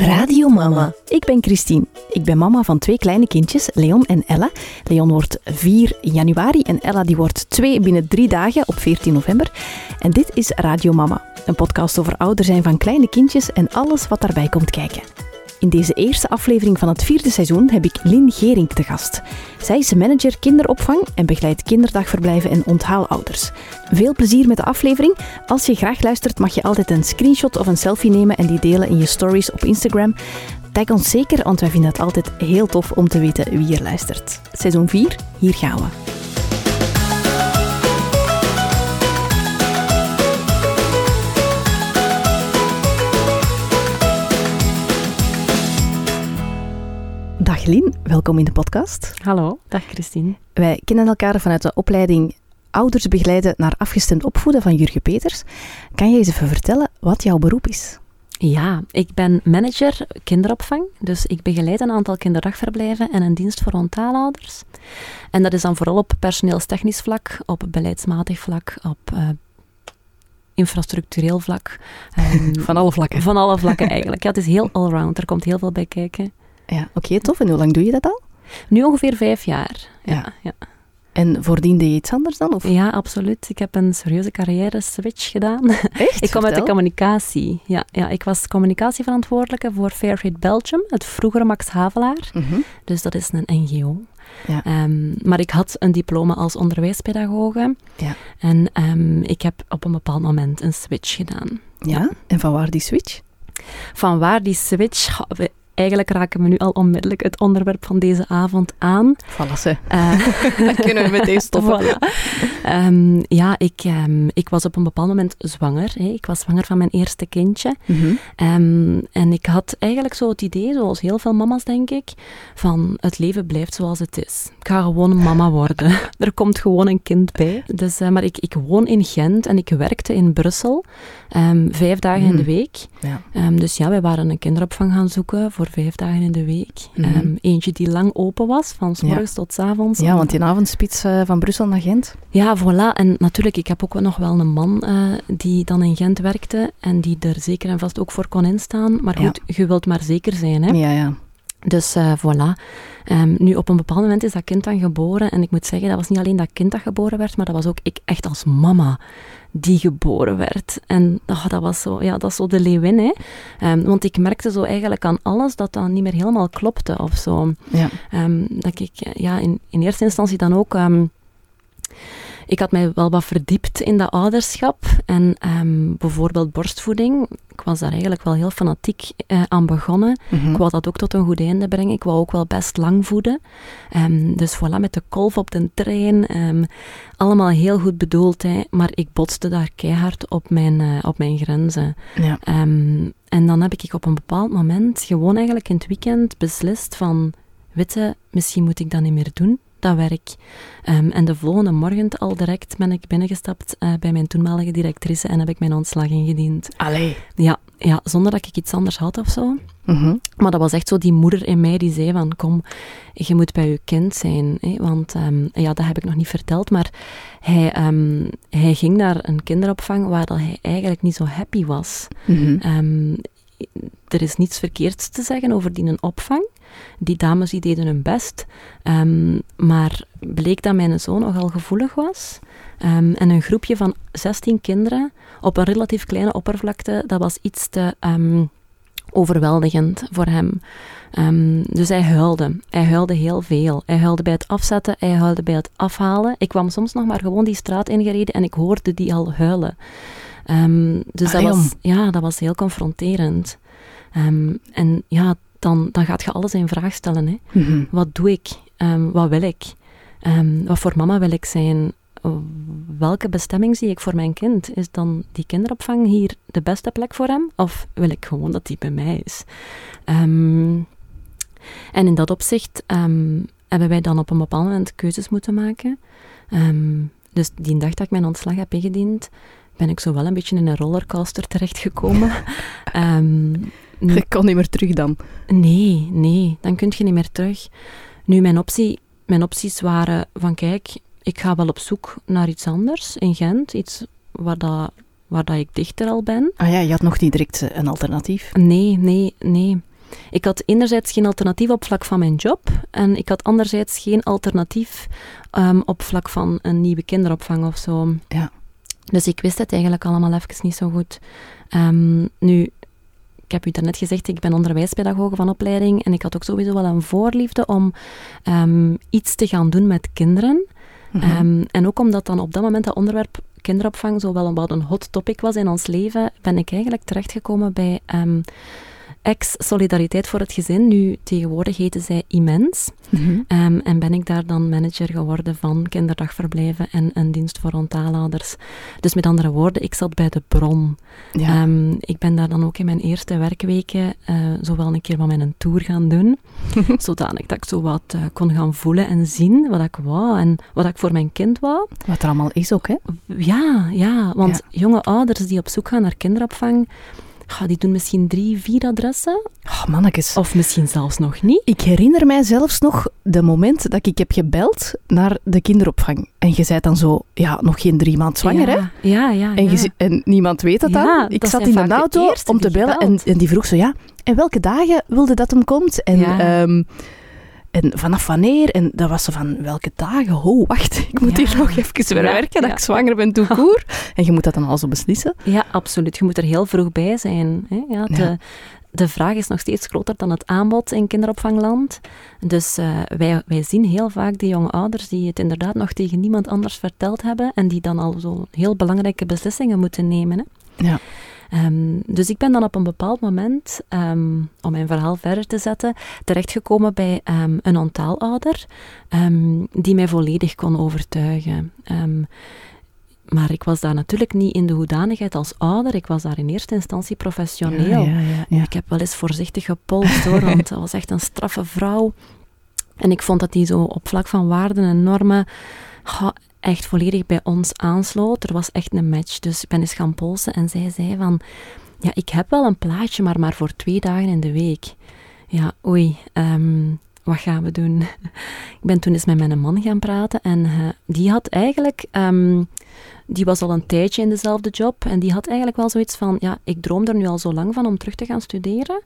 Radio Mama. Ik ben Christine. Ik ben mama van twee kleine kindjes, Leon en Ella. Leon wordt 4 in januari en Ella die wordt 2 binnen drie dagen op 14 november. En dit is Radio Mama, een podcast over ouder zijn van kleine kindjes en alles wat daarbij komt kijken. In deze eerste aflevering van het vierde seizoen heb ik Lin Gering te gast. Zij is manager kinderopvang en begeleidt kinderdagverblijven en onthaalouders. Veel plezier met de aflevering. Als je graag luistert, mag je altijd een screenshot of een selfie nemen en die delen in je stories op Instagram. Tag ons zeker, want wij vinden het altijd heel tof om te weten wie er luistert. Seizoen 4, hier gaan we. Dag Lin, welkom in de podcast. Hallo, dag Christine. Wij kennen elkaar vanuit de opleiding Ouders begeleiden naar afgestemd opvoeden van Jurgen Peters. Kan je eens even vertellen wat jouw beroep is? Ja, ik ben manager kinderopvang. Dus ik begeleid een aantal kinderdagverblijven en een dienst voor onthaalouders. En dat is dan vooral op personeelstechnisch vlak, op beleidsmatig vlak, op uh, infrastructureel vlak. Um, van alle vlakken? Van alle vlakken eigenlijk. Ja, het is heel allround. Er komt heel veel bij kijken. Ja, oké, tof. En hoe lang doe je dat al? Nu ongeveer vijf jaar. Ja. ja. En voordien deed je iets anders dan? Of? Ja, absoluut. Ik heb een serieuze carrière-switch gedaan. Echt? ik kom uit de communicatie. Ja, ja, ik was communicatieverantwoordelijke voor Fairtrade Belgium, het vroegere Max Havelaar. Mhm. Dus dat is een NGO. Ja. Um, maar ik had een diploma als onderwijspedagoge. Ja. En um, ik heb op een bepaald moment een switch gedaan. Ja? ja. En van waar die switch? Van waar die switch? Eigenlijk raken we nu al onmiddellijk het onderwerp van deze avond aan. Voilà, ze. Uh, Dan kunnen we meteen stoppen. Voilà. Um, ja, ik, um, ik was op een bepaald moment zwanger. Hè. Ik was zwanger van mijn eerste kindje. Mm -hmm. um, en ik had eigenlijk zo het idee, zoals heel veel mama's denk ik, van het leven blijft zoals het is. Ik ga gewoon mama worden. er komt gewoon een kind bij. Dus, uh, maar ik, ik woon in Gent en ik werkte in Brussel. vijf dagen Mhm. in de week. Ja. dus ja, wij waren een kinderopvang gaan zoeken voor vijf dagen in de week. Mhm. Um, eentje die lang open was, van s morgens Ja. tot s avonds. Ja, want die avondspits uh, van Brussel naar Gent. Ja, voilà. En natuurlijk, ik heb ook nog wel een man uh, die dan in Gent werkte en die er zeker en vast ook voor kon instaan. Maar goed, je wilt maar zeker zijn, hè. Ja, ja. Dus uh, voilà. Um, nu, op een bepaald moment is dat kind dan geboren. En ik moet zeggen, dat was niet alleen dat kind dat geboren werd, maar dat was ook ik echt als mama die geboren werd. En oh, dat was zo, ja, dat is zo de leeuwin, hè. Um, want ik merkte zo eigenlijk aan alles dat dat niet meer helemaal klopte of zo. Ja. Um, dat ik ja, in, in eerste instantie dan ook... Um, ik had mij wel wat verdiept in dat ouderschap en um, bijvoorbeeld borstvoeding. Ik was daar eigenlijk wel heel fanatiek uh, aan begonnen. Mm -hmm. Ik wou dat ook tot een goed einde brengen. Ik wou ook wel best lang voeden. Um, dus voilà, met de kolf op de trein. Um, allemaal heel goed bedoeld, hè, maar ik botste daar keihard op mijn, uh, op mijn grenzen. Ja. en dan heb ik op een bepaald moment gewoon eigenlijk in het weekend beslist van... Witte, misschien moet ik dat niet meer doen dat werk. Um, en de volgende morgen al direct ben ik binnengestapt uh, bij mijn toenmalige directrice en heb ik mijn ontslag ingediend. Allee. Ja, ja, zonder dat ik iets anders had of zo. -hmm. Maar dat was echt zo die moeder in mij die zei van, kom, je moet bij je kind zijn. Hè? Want, um, ja, dat heb ik nog niet verteld, maar hij, um, hij ging naar een kinderopvang waar dat hij eigenlijk niet zo happy was. -hmm. er is niets verkeerds te zeggen over die een opvang. Die dames die deden hun best, um, maar bleek dat mijn zoon nogal gevoelig was. Um, en een groepje van 16 kinderen op een relatief kleine oppervlakte, dat was iets te um, overweldigend voor hem. dus hij huilde. Hij huilde heel veel. Hij huilde bij het afzetten, hij huilde bij het afhalen. Ik kwam soms nog maar gewoon die straat ingereden en ik hoorde die al huilen. dus dat was, ja, dat was heel confronterend. en ja, dan, dan gaat je alles in vraag stellen. Hè. Mm -hmm. Wat doe ik? Um, wat wil ik? Um, wat voor mama wil ik zijn? Welke bestemming zie ik voor mijn kind? Is dan die kinderopvang hier de beste plek voor hem? Of wil ik gewoon dat die bij mij is? Um, en in dat opzicht hebben wij dan op een bepaald moment keuzes moeten maken. dus die dag dat ik mijn ontslag heb ingediend, ben ik zo wel een beetje in een rollercoaster terechtgekomen. Je kon niet meer terug dan? Nee, nee, dan kun je niet meer terug. Nu, mijn, optie, mijn opties waren van kijk, ik ga wel op zoek naar iets anders in Gent. Iets waar, dat, waar dat ik dichter al ben. Ah ja, je had nog niet direct een alternatief? Nee, nee, nee. ik had enerzijds geen alternatief op vlak van mijn job en ik had anderzijds geen alternatief ehm, op vlak van een nieuwe kinderopvang of zo. Ja. Dus ik wist het eigenlijk allemaal even niet zo goed. Ehm, nu, ik heb u daarnet gezegd, ik ben onderwijspedagoge van opleiding en ik had ook sowieso wel een voorliefde om ehm, iets te gaan doen met kinderen. Mhm. Ehm, en ook omdat dan op dat moment dat onderwerp kinderopvang zo wel een, wat een hot topic was in ons leven, ben ik eigenlijk terechtgekomen bij ehm, ex-Solidariteit voor het Gezin. Nu, tegenwoordig heten zij Immens. Mhm. Ehm, en ben ik daar dan manager geworden van kinderdagverblijven en een dienst voor ontaalouders. Dus met andere woorden, ik zat bij de bron. Ja. Ehm, ik ben daar dan ook in mijn eerste werkweken uh, zo wel een keer wat mijn tour gaan doen. zodanig dat ik zo wat uh, kon gaan voelen en zien wat ik wou en wat ik voor mijn kind wou. Wat er allemaal is ook, hè? Ja, ja want jonge ouders die op zoek gaan naar kinderopvang, ja, die doen misschien drie, vier adressen. Oh, mannetjes. Of misschien zelfs nog niet. Ik herinner mij zelfs nog de moment dat ik heb gebeld naar de kinderopvang. En je zei dan zo, ja, nog geen drie maand zwanger, ja, hè? Ja, ja, en, ja. je, en niemand weet dat dan. Ja, ik dat zat in de auto om te bellen en, en die vroeg zo, ja, en welke dagen wilde dat hem komt? En, Ja. ehm, en vanaf wanneer? En dat was zo van, welke dagen? Oh, wacht, ik moet Ja. hier nog even verwerken dat ja. ik zwanger ben, tout court. En je moet dat dan al zo beslissen. Ja, absoluut. Je moet er heel vroeg bij zijn. Hè? Ja, de, de vraag is nog steeds groter dan het aanbod in kinderopvangland. Dus eh, wij, wij zien heel vaak die jonge ouders die het inderdaad nog tegen niemand anders verteld hebben en die dan al zo heel belangrijke beslissingen moeten nemen. Hè? Ja. Ehm, dus ik ben dan op een bepaald moment, ehm, om mijn verhaal verder te zetten, terechtgekomen bij ehm, een ontaalouder die mij volledig kon overtuigen. Maar ik was daar natuurlijk niet in de hoedanigheid als ouder. Ik was daar in eerste instantie professioneel. Ja, ja, ja, ja. Ik heb wel eens voorzichtig gepolst hoor, want dat was echt een straffe vrouw. En ik vond dat die zo op vlak van waarden en normen echt volledig bij ons aansloot. Er was echt een match. Dus ik ben eens gaan polsen en zij zei van... Ja, ik heb wel een plaatje, maar maar voor twee dagen in de week. Ja, oei, ehm, wat gaan we doen? ik ben toen eens met mijn man gaan praten en eh, die had eigenlijk... ehm, die was al een tijdje in dezelfde job en die had eigenlijk wel zoiets van, ja, ik droom er nu al zo lang van om terug te gaan studeren.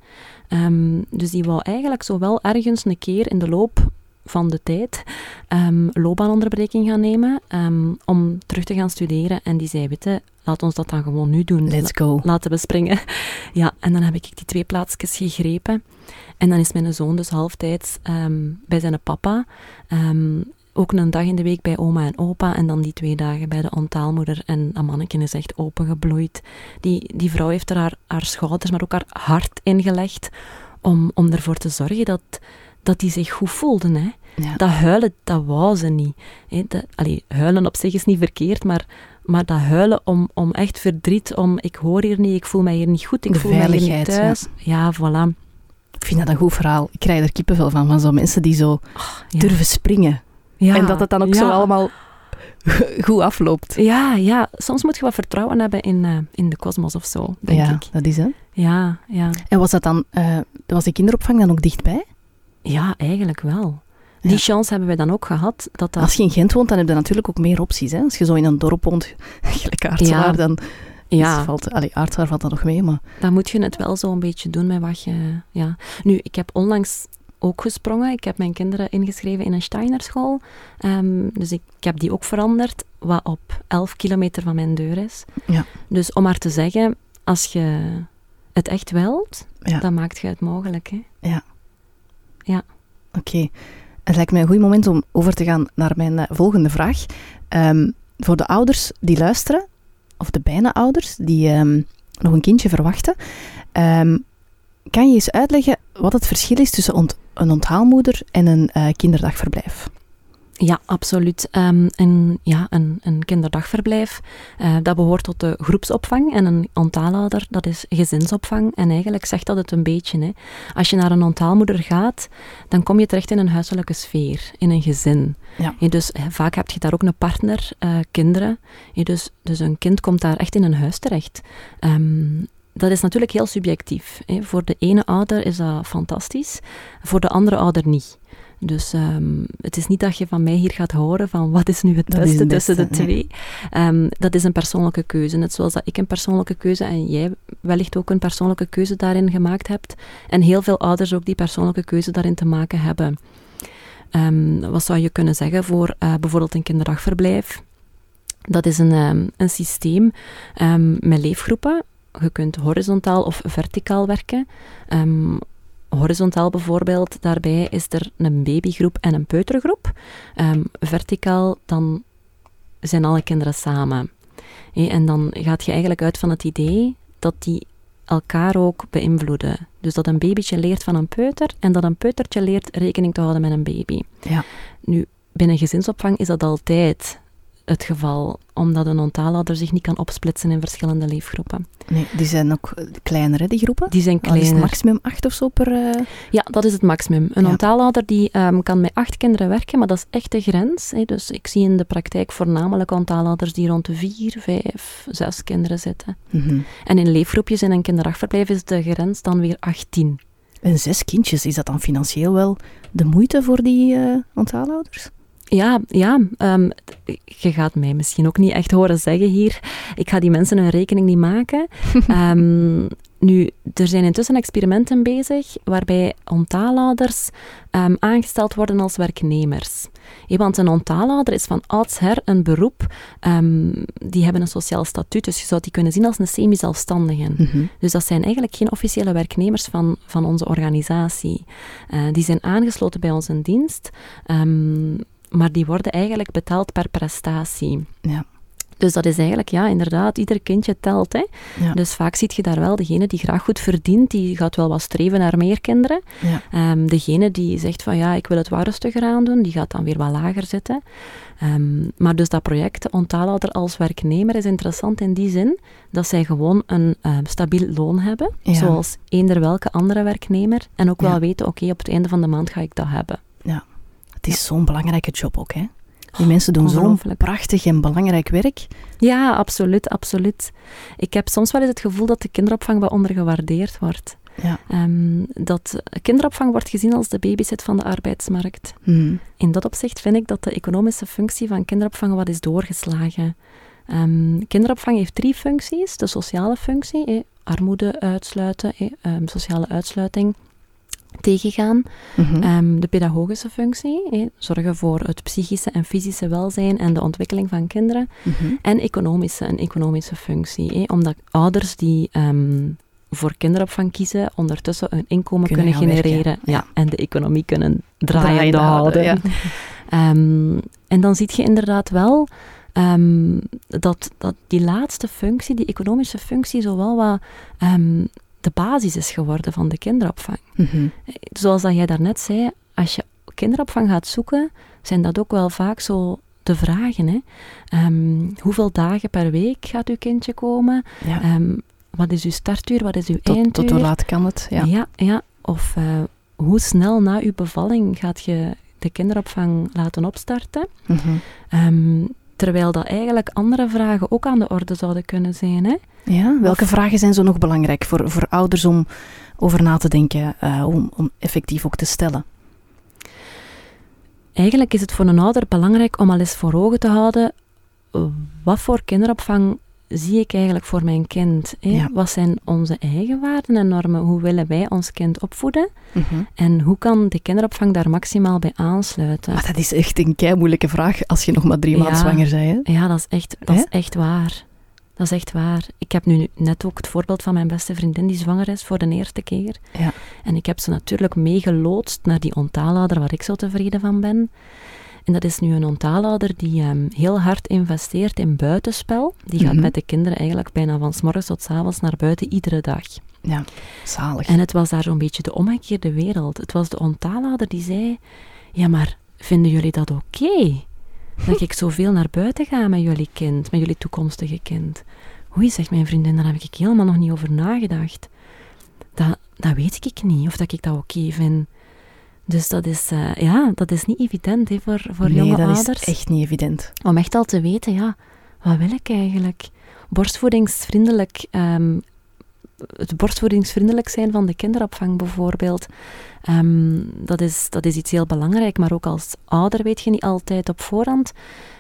Ehm, dus die wou eigenlijk zo wel ergens een keer in de loop van de tijd ehm, loopbaanonderbreking gaan nemen ehm, om terug te gaan studeren. En die zei, weet je, laat ons dat dan gewoon nu doen. Let's go. Laten we springen. Ja, en dan heb ik die twee plaatsjes gegrepen. En dan is mijn zoon dus halftijds ehm, bij zijn papa. ook een dag in de week bij oma en opa. En dan die twee dagen bij de ontaalmoeder. En dat manneken is echt opengebloeid. Die, die vrouw heeft er haar, haar schouders, maar ook haar hart ingelegd. Om, om ervoor te zorgen dat, dat die zich goed voelden. Hè. Ja. Dat huilen, dat wou ze niet. Hè. Dat, allee, huilen op zich is niet verkeerd, maar, maar dat huilen om, om echt verdriet, om ik hoor hier niet, ik voel mij hier niet goed, ik De voel mij hier niet veiligheid, ja. thuis. Ja, voilà. Ik vind dat een goed verhaal. Ik krijg er kippenvel van, van zo'n mensen die zo Ja. durven springen. Ja, En dat het dan ook zo allemaal goed afloopt. Ja, ja, soms moet je wat vertrouwen hebben in, eh, in de kosmos of zo, denk ja, ik. dat is het. Ja, ja. En was dat dan, eh, was de kinderopvang dan ook dichtbij? Ja, eigenlijk wel. Die Ja. chance hebben wij dan ook gehad. Dat dat, Als je in Gent woont, dan heb je natuurlijk ook meer opties. Hè? Als je zo in een dorp woont, gelijk Aartselaar, Ja. dan ja, valt... Allee, Aartselaar valt dat nog mee, maar... dan moet je het wel zo een beetje doen met wat je... Ja. Nu, ik heb onlangs ook gesprongen. Ik heb mijn kinderen ingeschreven in een Steinerschool. Ehm, dus ik, ik heb die ook veranderd, wat op 11 kilometer van mijn deur is. Ja. Dus om maar te zeggen, als je het echt wilt, Ja. dan maakt je het mogelijk. Hè? Oké. Het lijkt mij een goed moment om over te gaan naar mijn eh, volgende vraag. Ehm, voor de ouders die luisteren, of de bijna ouders die ehm, nog een kindje verwachten, ehm, kan je eens uitleggen wat het verschil is tussen een onthaalmoeder en een eh, kinderdagverblijf? Ja, absoluut. Ehm, een, ja, een, een kinderdagverblijf, eh, dat behoort tot de groepsopvang. En een ontaalouder, dat is gezinsopvang. En eigenlijk zegt dat het een beetje. Hè. Als je naar een ontaalmoeder gaat, dan kom je terecht in een huiselijke sfeer, in een gezin. Ja. Hè, dus eh, vaak heb je daar ook een partner, eh, kinderen. Hè, dus, dus een kind komt daar echt in een huis terecht. Ehm, dat is natuurlijk heel subjectief. Hè. Voor de ene ouder is dat fantastisch, voor de andere ouder niet. Dus ehm, het is niet dat je van mij hier gaat horen van wat is nu het beste, tussen de twee. Um, dat is een persoonlijke keuze. Net zoals dat ik een persoonlijke keuze en jij wellicht ook een persoonlijke keuze daarin gemaakt hebt. En heel veel ouders ook die persoonlijke keuze daarin te maken hebben. Um, wat zou je kunnen zeggen voor uh, bijvoorbeeld een kinderdagverblijf? Dat is een, een systeem met leefgroepen. Je kunt horizontaal of verticaal werken horizontaal bijvoorbeeld, daarbij is er een babygroep en een peutergroep. Um, verticaal, dan zijn alle kinderen samen. en dan gaat je eigenlijk uit van het idee dat die elkaar ook beïnvloeden. Dus dat een babytje leert van een peuter en dat een peutertje leert rekening te houden met een baby. Ja. Nu, binnen gezinsopvang is dat altijd het geval, omdat een ontaalouder zich niet kan opsplitsen in verschillende leefgroepen. Nee, die zijn ook kleiner, hè, die groepen? Die zijn kleiner. Is het maximum acht of zo per... Uh... Ja, dat is het maximum. Een ja. die, um, kan met acht kinderen werken, maar dat is echt de grens. Hè. Dus ik zie in de praktijk voornamelijk ontaalouders die rond de vier, vijf, zes kinderen zitten. Mm -hmm. En in leefgroepjes in een kinderdagverblijf is de grens dan weer 18. En zes kindjes, is dat dan financieel wel de moeite voor die uh, ontaalouders? Ja, ja um, je gaat mij misschien ook niet echt horen zeggen hier. Ik ga die mensen hun rekening niet maken. um, nu, er zijn intussen experimenten bezig waarbij ontaalouders um, aangesteld worden als werknemers. want een ontaalouder is van oudsher een beroep, um, die hebben een sociaal statuut, dus je zou die kunnen zien als een semi-zelfstandige. Mm Dus dat zijn eigenlijk geen officiële werknemers van, van onze organisatie. Uh, die zijn aangesloten bij onze dienst, um, maar die worden eigenlijk betaald per prestatie. Ja. Dus dat is eigenlijk, ja, inderdaad, ieder kindje telt. Hè. Ja. Dus vaak ziet je daar wel degene die graag goed verdient, die gaat wel wat streven naar meer kinderen. Ja. Um, degene die zegt van ja, ik wil het wat rustiger aan doen, die gaat dan weer wat lager zitten. Um, maar dus dat project Onthaalouder als werknemer is interessant in die zin dat zij gewoon een um, stabiel loon hebben, ja. zoals eender welke andere werknemer. En ook wel weten, oké, op het einde van de maand ga ik dat hebben. Ja. Het is zo'n belangrijke job ook, hè? Die mensen doen zo'n prachtig en belangrijk werk. Ja, absoluut, absoluut. Ik heb soms wel eens het gevoel dat de kinderopvang wat ondergewaardeerd wordt. Ja. Um, dat kinderopvang wordt gezien als de babysit van de arbeidsmarkt. Hmm. In dat opzicht vind ik dat de economische functie van kinderopvang wat is doorgeslagen. Um, kinderopvang heeft drie functies. De sociale functie, eh, armoede uitsluiten, eh, um, sociale uitsluiting tegengaan. Mm um, de pedagogische functie, zorgen voor het psychische en fysische welzijn en de ontwikkeling van kinderen. Mm -hmm. En economische, een economische functie, omdat ouders die um, voor kinderopvang kiezen, ondertussen een inkomen kunnen, kunnen genereren ja. ja. en de economie kunnen draaiende houden. Ja. um, en dan zie je inderdaad wel dat, dat die laatste functie, die economische functie, zowel wat de basis is geworden van de kinderopvang. Mm Zoals dat jij daarnet zei, als je kinderopvang gaat zoeken, zijn dat ook wel vaak zo de vragen. Hè? Um, hoeveel dagen per week gaat uw kindje komen? Ja. Um, wat is uw startuur? Wat is uw tot, einduur? Tot hoe laat kan het? Ja, ja. ja. Of uh, hoe snel na uw bevalling gaat je de kinderopvang laten opstarten? Mm -hmm. um, terwijl dat eigenlijk andere vragen ook aan de orde zouden kunnen zijn. Hè? Ja, welke of, vragen zijn zo nog belangrijk voor, voor ouders om over na te denken, uh, om, om effectief ook te stellen? Eigenlijk is het voor een ouder belangrijk om al eens voor ogen te houden wat voor kinderopvang zie ik eigenlijk voor mijn kind? Hè? Ja. Wat zijn onze eigen waarden en normen? Hoe willen wij ons kind opvoeden? Mm -hmm. En hoe kan de kinderopvang daar maximaal bij aansluiten? Maar dat is echt een kei moeilijke vraag als je nog maar drie ja. maanden zwanger bent. Hè? Ja, dat is, echt, dat is echt waar. Dat is echt waar. Ik heb nu net ook het voorbeeld van mijn beste vriendin die zwanger is voor de eerste keer. Ja. En ik heb ze natuurlijk meegeloodst naar die ontaalouder waar ik zo tevreden van ben. En dat is nu een ontaalouder die um, heel hard investeert in buitenspel. Die gaat Mhm. met de kinderen eigenlijk bijna van s morgens tot s avonds naar buiten iedere dag. Ja, zalig. En het was daar zo'n beetje de omgekeerde wereld. Het was de ontaalouder die zei: Ja, maar vinden jullie dat oké? Dat ik zoveel naar buiten ga met jullie kind, met jullie toekomstige kind. Oei, zegt mijn vriendin, daar heb ik helemaal nog niet over nagedacht. Dat, dat weet ik niet, of dat ik dat oké vind. Dus dat is, uh, ja, dat is niet evident hè, voor, voor nee, jonge dat ouders. is echt niet evident. Om echt al te weten, ja, wat wil ik eigenlijk? Borstvoedingsvriendelijk um, het borstvoedingsvriendelijk zijn van de kinderopvang bijvoorbeeld. Ehm, dat, is, dat is iets heel belangrijk, maar ook als ouder weet je niet altijd op voorhand,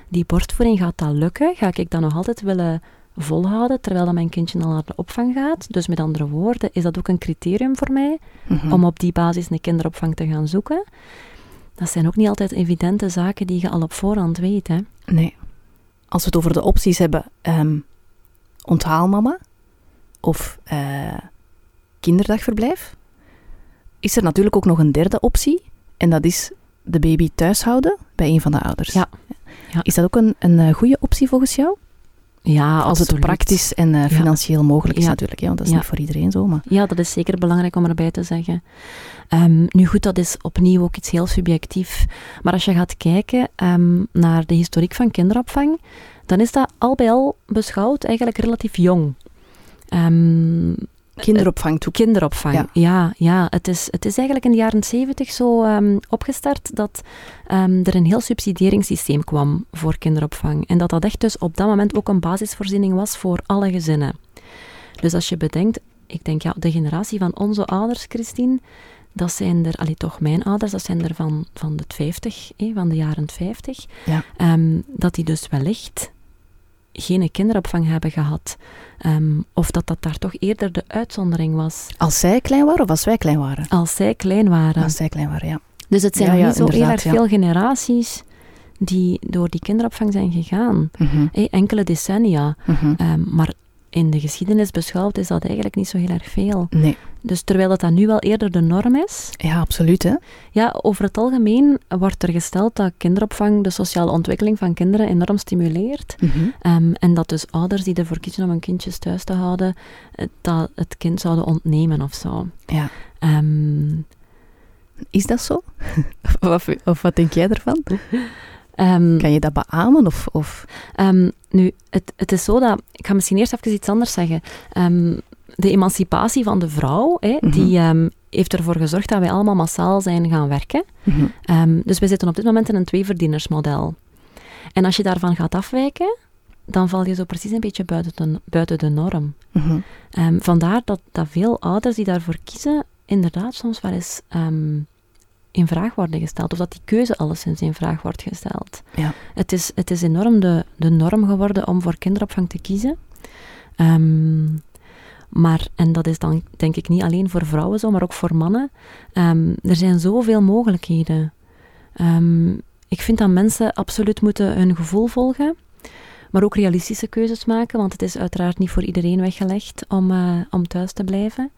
die borstvoeding, gaat dat lukken? Ga ik dat nog altijd willen volhouden terwijl dat mijn kindje al naar de opvang gaat? Dus met andere woorden, is dat ook een criterium voor mij Mhm. om op die basis een kinderopvang te gaan zoeken? Dat zijn ook niet altijd evidente zaken die je al op voorhand weet. Hè? Nee. Als we het over de opties hebben, ehm onthaalmama of eh, kinderdagverblijf, is er natuurlijk ook nog een derde optie. En dat is de baby thuis houden bij een van de ouders. Ja. Ja. Is dat ook een, een eh, goede optie volgens jou? Ja, Als het praktisch en eh, financieel mogelijk is Ja. natuurlijk. hè, want dat is Ja. niet voor iedereen zo. Maar... Ja, dat is zeker belangrijk om erbij te zeggen. Ehm, nu goed, dat is opnieuw ook iets heel subjectief. Maar als je gaat kijken ehm, naar de historiek van kinderopvang, dan is dat al bij al beschouwd eigenlijk relatief jong. Ehm, Kinderopvang toe. kinderopvang, Ja. ja. ja, Het, is, het is eigenlijk in de jaren zeventig zo ehm, opgestart dat ehm, er een heel subsidieringssysteem kwam voor kinderopvang. En dat dat echt dus op dat moment ook een basisvoorziening was voor alle gezinnen. Dus als je bedenkt, ik denk ja, de generatie van onze ouders, Christine, dat zijn er, allee, toch mijn ouders, dat zijn er van, van de 50, eh, van de jaren 50, Ja. ehm, dat die dus wellicht geen kinderopvang hebben gehad. Ehm, of dat dat daar toch eerder de uitzondering was. Als zij klein waren of als wij klein waren? Als zij klein waren. Als zij klein waren, ja. Dus het zijn Ja, nog ja, niet zo heel erg veel generaties die door die kinderopvang zijn gegaan. Mhm, enkele decennia. mhm. Ehm, maar in de geschiedenis beschouwd is dat eigenlijk niet zo heel erg veel. Nee, Dus terwijl dat, dat nu wel eerder de norm is, ja, absoluut. Hè? ja, over het algemeen wordt er gesteld dat kinderopvang de sociale ontwikkeling van kinderen enorm stimuleert. Mhm. Ehm, en dat dus ouders die ervoor kiezen om hun kindjes thuis te houden, eh, dat het kind zouden ontnemen of zo. Ja. Ehm, Is dat zo? of, of wat denk jij ervan? ehm, Kan je dat beamen? Of, of... Ehm, nu, het, het is zo dat... Ik ga misschien eerst even iets anders zeggen. Ehm, de emancipatie van de vrouw, hè, Mhm. die heeft ervoor gezorgd dat wij allemaal massaal zijn gaan werken. Mhm. Dus we zitten op dit moment in een tweeverdienersmodel. En als je daarvan gaat afwijken, dan val je zo precies een beetje buiten de, buiten de norm. Mhm. Vandaar dat, dat veel ouders die daarvoor kiezen, inderdaad soms wel eens in vraag worden gesteld. Of dat die keuze alleszins in vraag wordt gesteld. Ja. Het, is, het is enorm de, de norm geworden om voor kinderopvang te kiezen. Ehm, maar, en dat is dan denk ik niet alleen voor vrouwen zo, maar ook voor mannen. Ehm, er zijn zoveel mogelijkheden. Ehm, ik vind dat mensen absoluut moeten hun gevoel volgen, maar ook realistische keuzes maken, want het is uiteraard niet voor iedereen weggelegd om, eh, om thuis te blijven.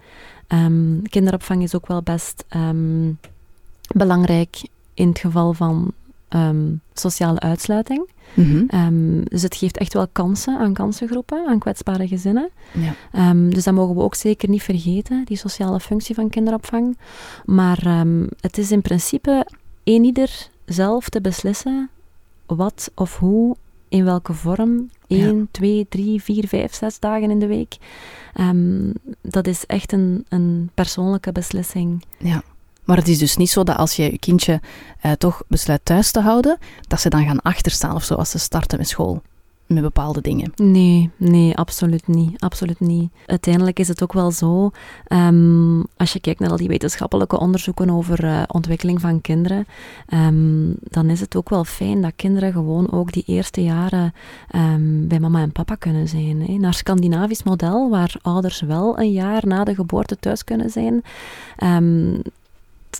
Kinderopvang is ook wel best belangrijk in het geval van ehm, sociale uitsluiting. Mhm. Ehm, dus het geeft echt wel kansen aan kansengroepen, aan kwetsbare gezinnen. Ja. Ehm, dus dat mogen we ook zeker niet vergeten, die sociale functie van kinderopvang. Maar het is in principe een ieder zelf te beslissen wat of hoe, in welke vorm, Ja. één, twee, drie, vier, vijf, zes dagen in de week. Dat is echt een, een persoonlijke beslissing. ja. Maar het is dus niet zo dat als je je kindje eh, toch besluit thuis te houden, dat ze dan gaan achterstaan of zo als ze starten met school. Met bepaalde dingen. Nee, nee, absoluut niet. Absoluut niet. Uiteindelijk is het ook wel zo, ehm, als je kijkt naar al die wetenschappelijke onderzoeken over eh, ontwikkeling van kinderen, ehm, dan is het ook wel fijn dat kinderen gewoon ook die eerste jaren ehm, bij mama en papa kunnen zijn. Hè. Naar Scandinavisch model, waar ouders wel een jaar na de geboorte thuis kunnen zijn,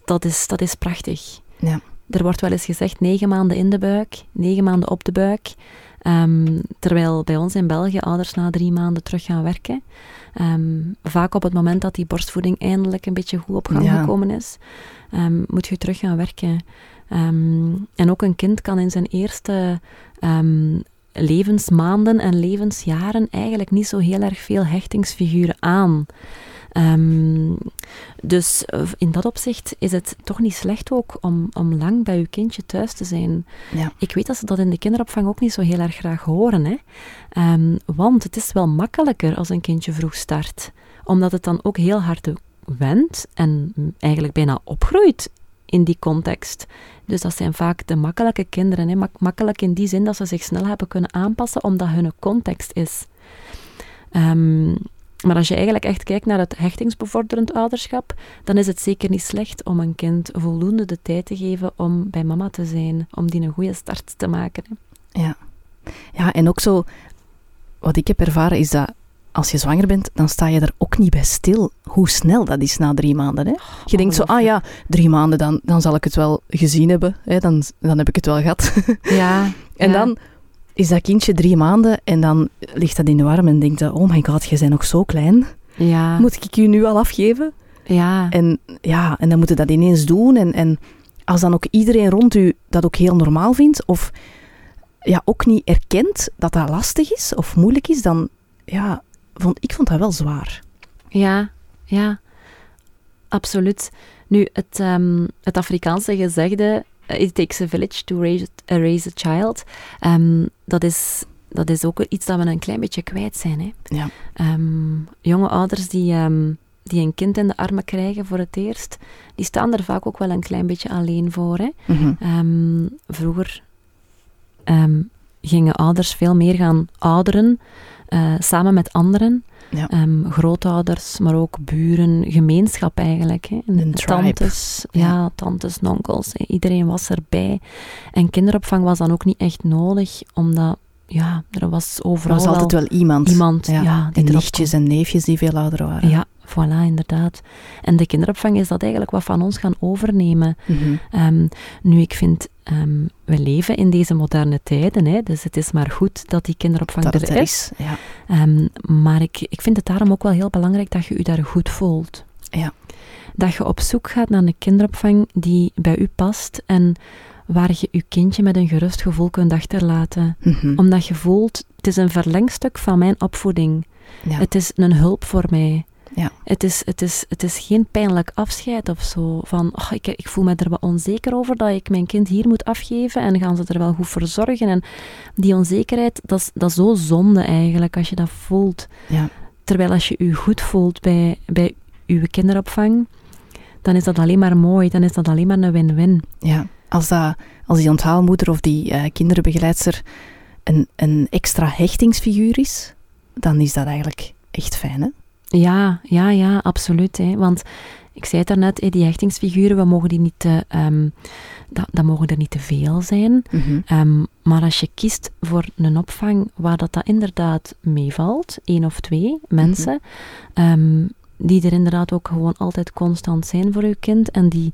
dat, is, dat is prachtig. Ja. Er wordt wel eens gezegd negen maanden in de buik, negen maanden op de buik. Ehm, terwijl bij ons in België ouders na drie maanden terug gaan werken. Ehm, vaak op het moment dat die borstvoeding eindelijk een beetje goed op gang Ja. gekomen is, ehm, moet je terug gaan werken. En ook een kind kan in zijn eerste levensmaanden en levensjaren eigenlijk niet zo heel erg veel hechtingsfiguren aan. Ehm, dus eh, in dat opzicht is het toch niet slecht ook om, om lang bij uw kindje thuis te zijn. Ja. Ik weet dat ze dat in de kinderopvang ook niet zo heel erg graag horen. Hè? Ehm, want het is wel makkelijker als een kindje vroeg start. Omdat het dan ook heel hard went en eigenlijk bijna opgroeit in die context. Dus dat zijn vaak de makkelijke kinderen. Hè? Mak- makkelijk in die zin dat ze zich snel hebben kunnen aanpassen omdat hun context is. Ehm, maar als je eigenlijk echt kijkt naar het hechtingsbevorderend ouderschap, dan is het zeker niet slecht om een kind voldoende de tijd te geven om bij mama te zijn, om die een goede start te maken. Hè. Ja. ja, en ook zo, wat ik heb ervaren is dat als je zwanger bent, dan sta je er ook niet bij stil hoe snel dat is na drie maanden. Hè? Je denkt zo, ah ja, drie maanden, dan, dan zal ik het wel gezien hebben. Hè? Dan, dan heb ik het wel gehad. Ja. en ja. dan is dat kindje drie maanden en dan ligt dat in de warm en denkt dat, oh my god, je bent nog zo klein. Ja. Moet ik je nu al afgeven? Ja. En ja, en dan moet je dat ineens doen. En, en als dan ook iedereen rond u dat ook heel normaal vindt, of ja, ook niet erkent dat dat lastig is of moeilijk is, dan ja, vond, ik vond dat wel zwaar. Ja, ja, absoluut. Nu, het, ehm, het Afrikaanse gezegde, it takes a village to raise, uh, raise a child, ehm, dat, is, dat is ook iets dat we een klein beetje kwijt zijn. Hè. Ja. Ehm, jonge ouders die, ehm, die een kind in de armen krijgen voor het eerst, die staan er vaak ook wel een klein beetje alleen voor. Hè. Mhm. Vroeger gingen ouders veel meer gaan ouderen, eh, samen met anderen. Ja. Ehm, grootouders, maar ook buren, gemeenschap eigenlijk. Hè. En Een tantes, ja. Ja. tantes, onkels, hè. iedereen was erbij. En kinderopvang was dan ook niet echt nodig, omdat ja, er was Er overal was altijd wel iemand. iemand ja, Ja, die en nichtjes en neefjes die veel ouder waren. Ja, voilà, inderdaad. En de kinderopvang is dat eigenlijk wat van ons gaan overnemen. Mhm. Ehm, nu, ik vind, ehm, we leven in deze moderne tijden, hè, dus het is maar goed dat die kinderopvang Dat er is. is. Ja. Ehm, maar ik, ik vind het daarom ook wel heel belangrijk dat je je daar goed voelt. Ja. Dat je op zoek gaat naar een kinderopvang die bij u past en waar je je kindje met een gerust gevoel kunt achterlaten. Mhm. Omdat je voelt, het is een verlengstuk van mijn opvoeding. ja. Het is een hulp voor mij. Ja. Het, is, het, is, het is geen pijnlijk afscheid of zo. Van, oh, ik, ik voel me er wat onzeker over dat ik mijn kind hier moet afgeven en gaan ze er wel goed voor zorgen. En die onzekerheid, dat is, dat is zo zonde eigenlijk als je dat voelt. Ja. Terwijl als je je goed voelt bij, bij uw kinderopvang, dan is dat alleen maar mooi. Dan is dat alleen maar een win-win. Ja, als, dat, als die onthaalmoeder of die kinderbegeleidster een, een extra hechtingsfiguur is, dan is dat eigenlijk echt fijn, hè? Ja, ja, ja, absoluut. Hè. Want ik zei het daarnet, die hechtingsfiguren, we mogen die niet te, ehm, dat, dat mogen er niet te veel zijn. Mhm. Ehm, maar als je kiest voor een opvang waar dat, dat inderdaad meevalt, één of twee mensen, ehm, die er inderdaad ook gewoon altijd constant zijn voor je kind en die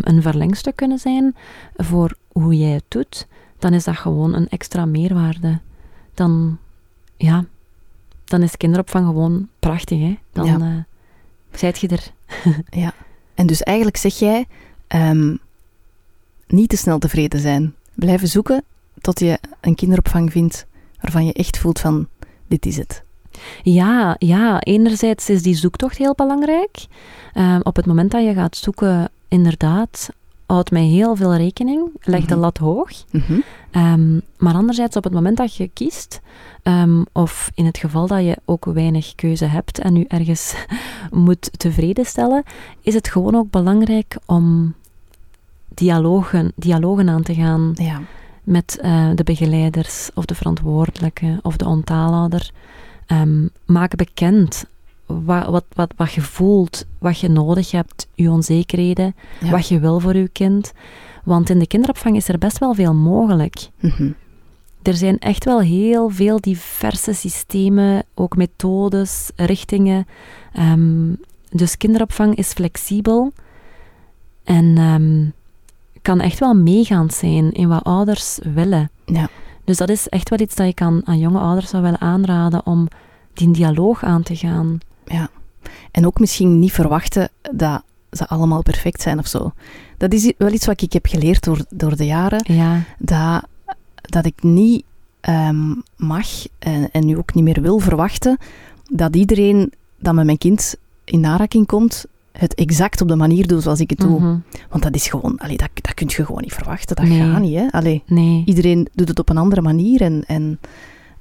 een verlengstuk kunnen zijn voor hoe jij het doet, dan is dat gewoon een extra meerwaarde. Dan, ja, dan is kinderopvang gewoon prachtig, hè. Dan Ja. zijt je er. Ja. En dus eigenlijk zeg jij, ehm, niet te snel tevreden zijn. Blijven zoeken tot je een kinderopvang vindt waarvan je echt voelt van, dit is het. Ja, ja, enerzijds is die zoektocht heel belangrijk. Ehm, op het moment dat je gaat zoeken, inderdaad, houd mij heel veel rekening. Leg de Mhm. lat hoog. Mhm. Ehm, maar anderzijds, op het moment dat je kiest, ehm, of in het geval dat je ook weinig keuze hebt en u ergens moet tevreden stellen, is het gewoon ook belangrijk om dialogen, dialogen aan te gaan Ja. met eh, de begeleiders of de verantwoordelijke of de onthaalouder. Ehm, maak bekend wat, wat, wat, wat je voelt, wat je nodig hebt, je onzekerheden, Ja. wat je wil voor je kind. Want in de kinderopvang is er best wel veel mogelijk. Mhm. Er zijn echt wel heel veel diverse systemen, ook methodes, richtingen. Ehm, dus kinderopvang is flexibel en ehm, kan echt wel meegaand zijn in wat ouders willen. Ja. Dus dat is echt wel iets dat ik aan, aan jonge ouders zou willen aanraden om die dialoog aan te gaan. Ja. En ook misschien niet verwachten dat ze allemaal perfect zijn of zo. Dat is wel iets wat ik heb geleerd door, door de jaren. Ja, Dat, dat ik niet ehm, mag en, en nu ook niet meer wil verwachten dat iedereen dat met mijn kind in aanraking komt, het exact op de manier doet zoals ik het doe. mhm. Want dat is gewoon, allee, dat, dat kun je gewoon niet verwachten. Dat Nee. gaat niet. Hè? Allee, nee, iedereen doet het op een andere manier. En, en,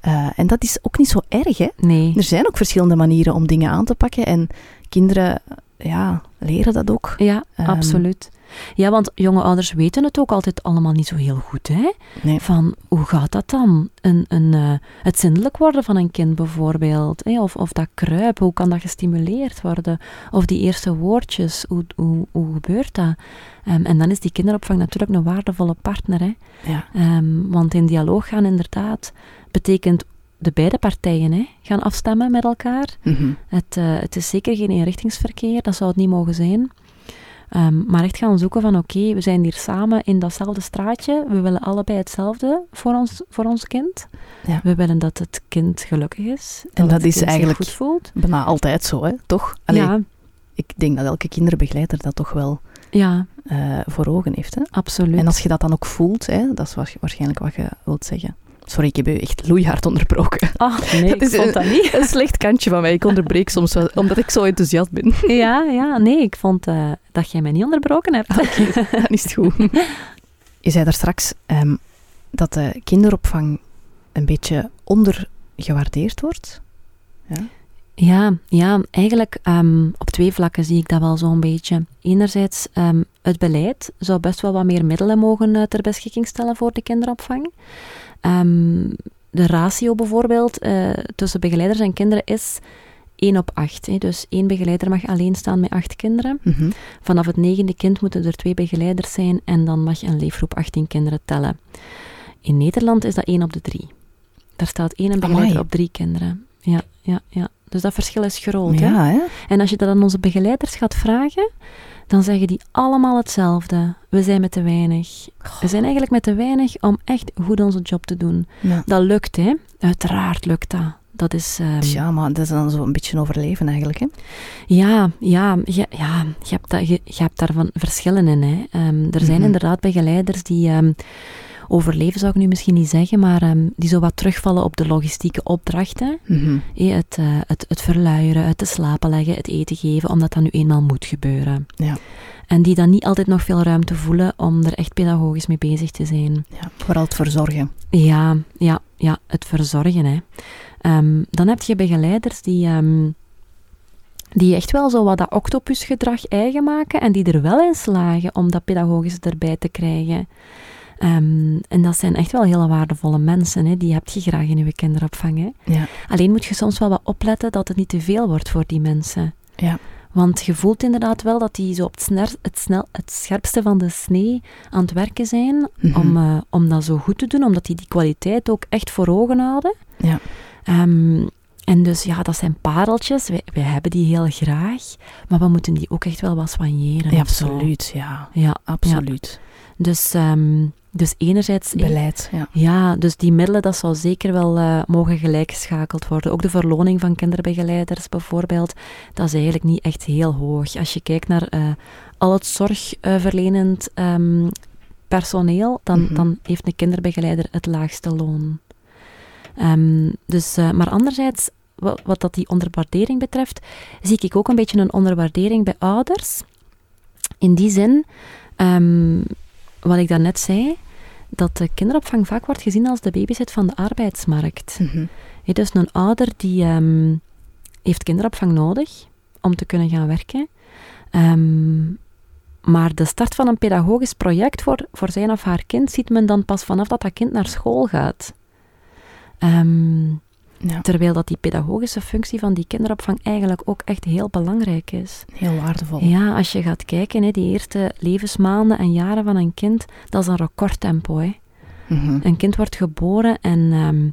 eh, en dat is ook niet zo erg. Hè? nee. Er zijn ook verschillende manieren om dingen aan te pakken. En kinderen ja, leren dat ook. Ja, Ehm. absoluut. Ja, want jonge ouders weten het ook altijd allemaal niet zo heel goed, hè? Nee. Van, hoe gaat dat dan? Een, een, eh, het zindelijk worden van een kind bijvoorbeeld. Hè? Of, of dat kruipen, hoe kan dat gestimuleerd worden? Of die eerste woordjes, hoe, hoe, hoe gebeurt dat? Ehm, en dan is die kinderopvang natuurlijk een waardevolle partner, hè? Ja. Ehm, want in dialoog gaan inderdaad betekent de beide partijen hè, gaan afstemmen met elkaar. Mhm. Het, eh, het is zeker geen eenrichtingsverkeer, dat zou het niet mogen zijn. Ehm, maar echt gaan zoeken van oké, we zijn hier samen in datzelfde straatje. We willen allebei hetzelfde voor ons, voor ons kind. Ja. We willen dat het kind gelukkig is. En dat is eigenlijk goed voelt. Bijna altijd zo, hè? toch? Allee, ja, Ik denk dat elke kinderbegeleider dat toch wel ja, eh, voor ogen heeft. Hè? absoluut. En als je dat dan ook voelt, hè, dat is wa- waarschijnlijk wat je wilt zeggen. Sorry, ik heb u echt loeihard onderbroken. Ah, nee, Dat ik is vond een- dat niet. Een slecht kantje van mij. Ik onderbreek soms wel, omdat ik zo enthousiast ben. Ja, ja, nee, ik vond eh, dat jij mij niet onderbroken hebt. Dan is het goed. Je zei daar straks ehm, dat de kinderopvang een beetje ondergewaardeerd wordt. Ja. Ja, ja eigenlijk ehm, op twee vlakken zie ik dat wel zo'n beetje. Enerzijds, ehm, het beleid zou best wel wat meer middelen mogen eh, ter beschikking stellen voor de kinderopvang. Ehm, de ratio bijvoorbeeld eh, tussen begeleiders en kinderen is 1 op 8. Hè. Dus één begeleider mag alleen staan met acht kinderen. Mhm. Vanaf het negende kind moeten er twee begeleiders zijn en dan mag een leefgroep 18 kinderen tellen. In Nederland is dat 1 op de 3. Daar staat één begeleider Amai. op drie kinderen. Ja, ja, ja. Dus dat verschil is groot. Hè? Ja, hè? En als je dat aan onze begeleiders gaat vragen, dan zeggen die allemaal hetzelfde. We zijn met te weinig. We zijn eigenlijk met te weinig om echt goed onze job te doen. Ja. Dat lukt, hè. Uiteraard lukt dat. Dat is... ehm, Ja, maar dat is dan zo een beetje overleven eigenlijk. Hè? ja, ja, je, ja je, hebt dat, je, je hebt daarvan verschillen in. Hè. Ehm, er zijn Mhm. inderdaad begeleiders die ehm, overleven, zou ik nu misschien niet zeggen, maar ehm, die zo wat terugvallen op de logistieke opdrachten. Mhm. Hé, het, eh, het, het verluieren, het te slapen leggen, het eten geven, omdat dat nu eenmaal moet gebeuren. Ja. En die dan niet altijd nog veel ruimte voelen om er echt pedagogisch mee bezig te zijn. Ja, vooral het verzorgen. Ja, ja, ja het verzorgen. Hè. Ehm, dan heb je begeleiders die, ehm, die echt wel zo wat dat octopusgedrag eigen maken en die er wel in slagen om dat pedagogisch erbij te krijgen. Ehm, en dat zijn echt wel hele waardevolle mensen, hè. die heb je graag in je kinderopvang. Hè. Ja. Alleen moet je soms wel wat opletten dat het niet te veel wordt voor die mensen. Ja. Want je voelt inderdaad wel dat die zo op het, sner, het, snel, het scherpste van de snee aan het werken zijn Mhm. om, eh, om dat zo goed te doen, omdat die die kwaliteit ook echt voor ogen houden. Ja. Ehm, en dus ja, dat zijn pareltjes. Wij, wij hebben die heel graag, maar we moeten die ook echt wel wat soigneren. Ja, absoluut. Ja, Ja, absoluut. Dus, ehm, dus enerzijds... Beleid. Ja. Ja, dus die middelen, dat zou zeker wel eh, mogen gelijkgeschakeld worden. Ook de verloning van kinderbegeleiders bijvoorbeeld, dat is eigenlijk niet echt heel hoog. Als je kijkt naar eh, al het zorgverlenend ehm, personeel, dan, Mhm. dan heeft een kinderbegeleider het laagste loon. Ehm, dus, eh, maar anderzijds, wat, wat dat die onderwaardering betreft, zie ik ook een beetje een onderwaardering bij ouders. In die zin, wat ik daarnet zei, dat de kinderopvang vaak wordt gezien als de babysit van de arbeidsmarkt. Mhm. Dus een ouder die ehm, heeft kinderopvang nodig om te kunnen gaan werken. Ehm, maar de start van een pedagogisch project voor, voor zijn of haar kind ziet men dan pas vanaf dat dat kind naar school gaat. Ehm, Ja, terwijl dat die pedagogische functie van die kinderopvang eigenlijk ook echt heel belangrijk is. heel waardevol. Ja, als je gaat kijken, hè, die eerste levensmaanden en jaren van een kind, dat is een recordtempo. Hè. Mhm. Een kind wordt geboren en ehm,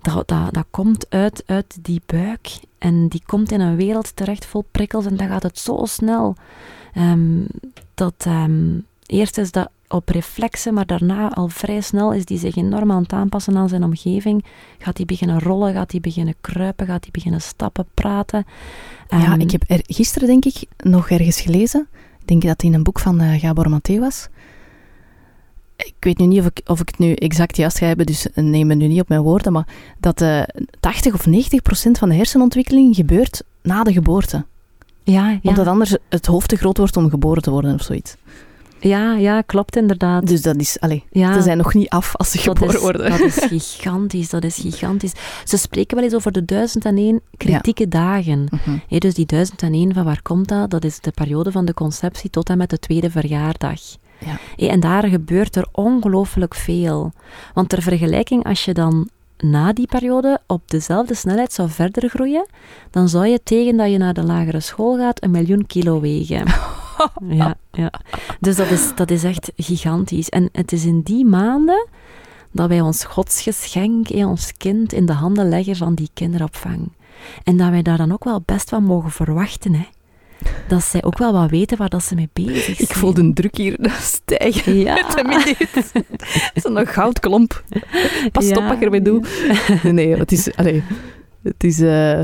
dat, dat, dat komt uit, uit die buik en die komt in een wereld terecht vol prikkels en dan gaat het zo snel. Ehm, dat, ehm, eerst is dat op reflexen, maar daarna al vrij snel is die zich enorm aan het aanpassen aan zijn omgeving. Gaat hij beginnen rollen, gaat hij beginnen kruipen, gaat hij beginnen stappen, praten. Ja, ik heb er gisteren denk ik nog ergens gelezen. Ik denk dat het in een boek van eh, Gabor Maté was. Ik weet nu niet of ik, of ik het nu exact juist ga hebben, dus neem me nu niet op mijn woorden, maar dat eh 80 of 90 procent van de hersenontwikkeling gebeurt na de geboorte. ja, ja. Omdat anders het hoofd te groot wordt om geboren te worden of zoiets. Ja, ja, klopt inderdaad. Dus dat is, allee, ja, ze zijn nog niet af als ze dat geboren is, worden. dat is gigantisch, dat is gigantisch. Ze spreken wel eens over de 1001 kritieke dagen. Mhm. Hé, dus die 1001, van waar komt dat? Dat is de periode van de conceptie tot en met de tweede verjaardag. Ja. En daar gebeurt er ongelooflijk veel. Want ter vergelijking, als je dan na die periode op dezelfde snelheid zou verder groeien, dan zou je tegen dat je naar de lagere school gaat een miljoen kilo wegen. ja, ja. Dus dat is, dat is echt gigantisch. En het is in die maanden dat wij ons godsgeschenk, hé, ons kind, in de handen leggen van die kinderopvang. En dat wij daar dan ook wel best wat mogen verwachten, hè. Dat zij ook wel wat weten waar dat ze mee bezig zijn. Ik voel de druk hier stijgen Ja. met de minuut. Zo'n goudklomp. Pas Ja. op wat ik ermee doe. Nee, nee, het is... Allee, het is eh,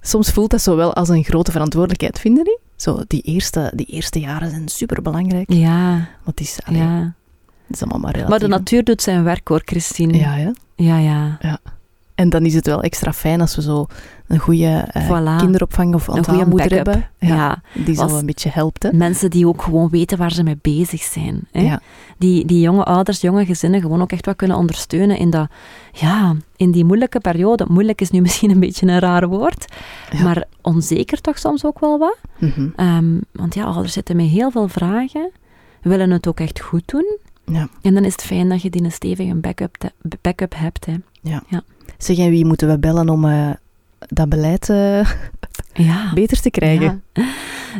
soms voelt dat zo wel als een grote verantwoordelijkheid, vinden jullie? Zo, die eerste, die eerste jaren zijn superbelangrijk. Ja, Want het is, allee, ja. het is allemaal maar relatief. Maar de natuur doet zijn werk hoor, Christine. Ja, ja. ja. ja. En dan is het wel extra fijn als we zo een goede eh, Voilà. kinderopvang of Een goede backup. hebben. Ja. Ja, Die zo een beetje helpt. Hè? Mensen die ook gewoon weten waar ze mee bezig zijn. Hè? Ja. Die, die jonge ouders, jonge gezinnen gewoon ook echt wat kunnen ondersteunen in, dat, ja, in die moeilijke periode. Moeilijk is nu misschien een beetje een raar woord, Ja. maar onzeker toch soms ook wel wat. Mhm. Ehm, want ja, ouders zitten met heel veel vragen, willen het ook echt goed doen. Ja. En dan is het fijn dat je die een stevige backup, backup hebt. Hè. Zeg, en wie moeten we bellen om eh, dat beleid eh, Ja. beter te krijgen? Ja.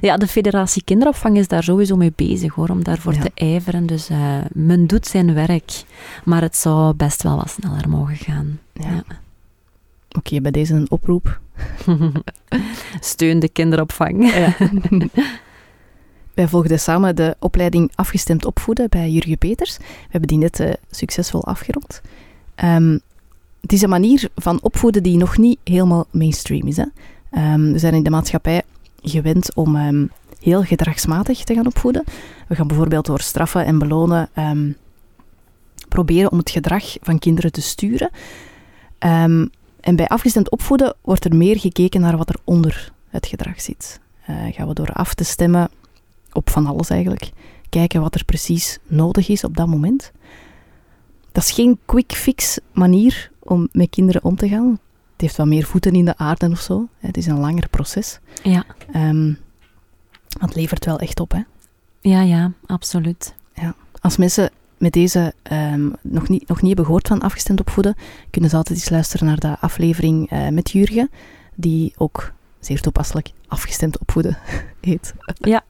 ja, de Federatie Kinderopvang is daar sowieso mee bezig hoor, om daarvoor Ja. te ijveren. Dus eh, men doet zijn werk, maar het zou best wel wat sneller mogen gaan. Oké, bij deze een oproep. Steun de kinderopvang. Ja. Wij volgden samen de opleiding Afgestemd Opvoeden bij Jurgen Peters. We hebben die net succesvol afgerond. Ehm, het is een manier van opvoeden die nog niet helemaal mainstream is. Hè? Ehm, we zijn in de maatschappij gewend om ehm, heel gedragsmatig te gaan opvoeden. We gaan bijvoorbeeld door straffen en belonen ehm, proberen om het gedrag van kinderen te sturen. En bij afgestemd opvoeden wordt er meer gekeken naar wat er onder het gedrag zit. Eh, gaan we door af te stemmen op van alles eigenlijk, kijken wat er precies nodig is op dat moment. Dat is geen quick fix manier om met kinderen om te gaan. Het heeft wat meer voeten in de aarde of zo. Het is een langer proces. Ja, maar het levert wel echt op. Hè. ja, ja, absoluut. Als mensen met deze ehm, nog, niet, nog niet hebben gehoord van afgestemd opvoeden, kunnen ze altijd eens luisteren naar de aflevering eh, met Jurgen, die ook zeer toepasselijk afgestemd opvoeden heet. Ja,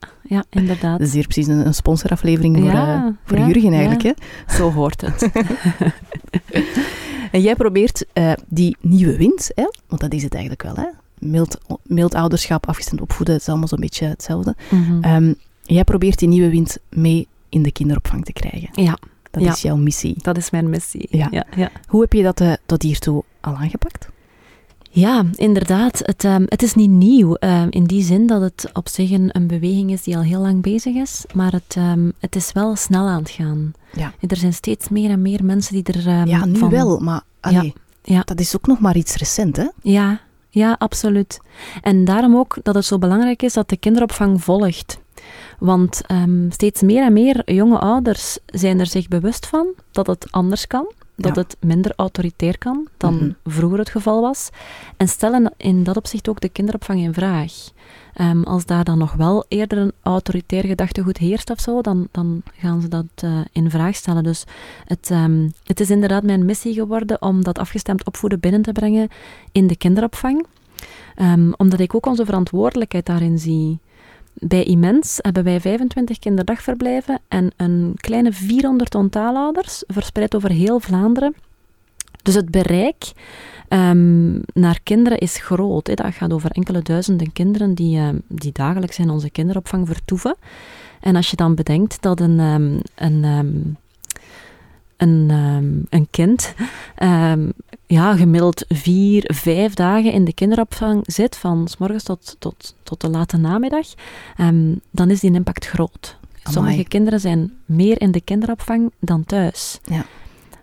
inderdaad. Dat is hier precies een, een sponsoraflevering voor, Ja, eh, voor ja, Jurgen eigenlijk. ja. Hè? Zo hoort het. En jij probeert eh, die nieuwe wind, hè? want dat is het eigenlijk wel, hè? Mild, mild ouderschap, afgestemd opvoeden, het is allemaal zo'n beetje hetzelfde. Mhm. Ehm, jij probeert die nieuwe wind mee in de kinderopvang te krijgen. ja, Dat Ja. is jouw missie. dat is mijn missie. Ja. ja, ja. Hoe heb je dat eh, tot hiertoe al aangepakt? Ja, inderdaad. Het, ehm, het is niet nieuw ehm, in die zin dat het op zich een, een beweging is die al heel lang bezig is, maar het, ehm, het is wel snel aan het gaan. Ja. Er zijn steeds meer en meer mensen die er ja, nu van... wel, maar allee, ja. dat is ook nog maar iets recent, hè? Ja, ja, absoluut. En daarom ook dat het zo belangrijk is dat de kinderopvang volgt. Want steeds meer en meer jonge ouders zijn er zich bewust van dat het anders kan. Dat Ja. het minder autoritair kan dan Mhm. vroeger het geval was. En stellen in dat opzicht ook de kinderopvang in vraag. Ehm, als daar dan nog wel eerder een autoritair gedachtegoed heerst of zo, dan, dan gaan ze dat eh, in vraag stellen. Dus het, ehm, het is inderdaad mijn missie geworden om dat afgestemd opvoeden binnen te brengen in de kinderopvang. Ehm, omdat ik ook onze verantwoordelijkheid daarin zie. Bij Immens hebben wij 25 kinderdagverblijven en een kleine 400 ontaalouders, verspreid over heel Vlaanderen. Dus het bereik ehm, naar kinderen is groot. Dat gaat over enkele duizenden kinderen die, ehm, die dagelijks in onze kinderopvang vertoeven. En als je dan bedenkt dat een, ehm, een, een, een kind ja, gemiddeld vier, vijf dagen in de kinderopvang zit, van s morgens tot, tot, tot de late namiddag, ehm, dan is die impact groot. Sommige kinderen zijn meer in de kinderopvang dan thuis. Ja.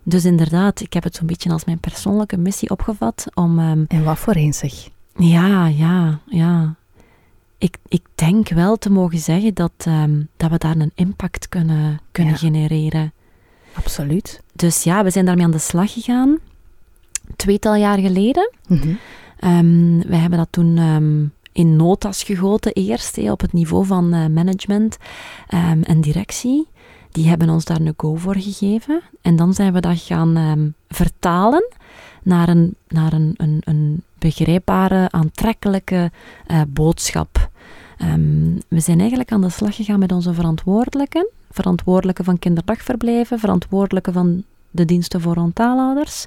Dus inderdaad, ik heb het zo'n beetje als mijn persoonlijke missie opgevat om... ehm, En wat voor een zeg? ja, ja, ja. ik, ik denk wel te mogen zeggen dat, ehm, dat we daar een impact kunnen, kunnen Ja. genereren. Absoluut. Dus ja, we zijn daarmee aan de slag gegaan. Tweetal jaar geleden. Mhm. Ehm, wij hebben dat toen ehm, in notas gegoten eerst, op het niveau van eh, management ehm, en directie. Die hebben ons daar een go voor gegeven. En dan zijn we dat gaan vertalen naar een, naar een, een, een begrijpbare, aantrekkelijke eh, boodschap. We zijn eigenlijk aan de slag gegaan met onze verantwoordelijken. Verantwoordelijke van kinderdagverblijven, verantwoordelijke van de diensten voor ontaalouders.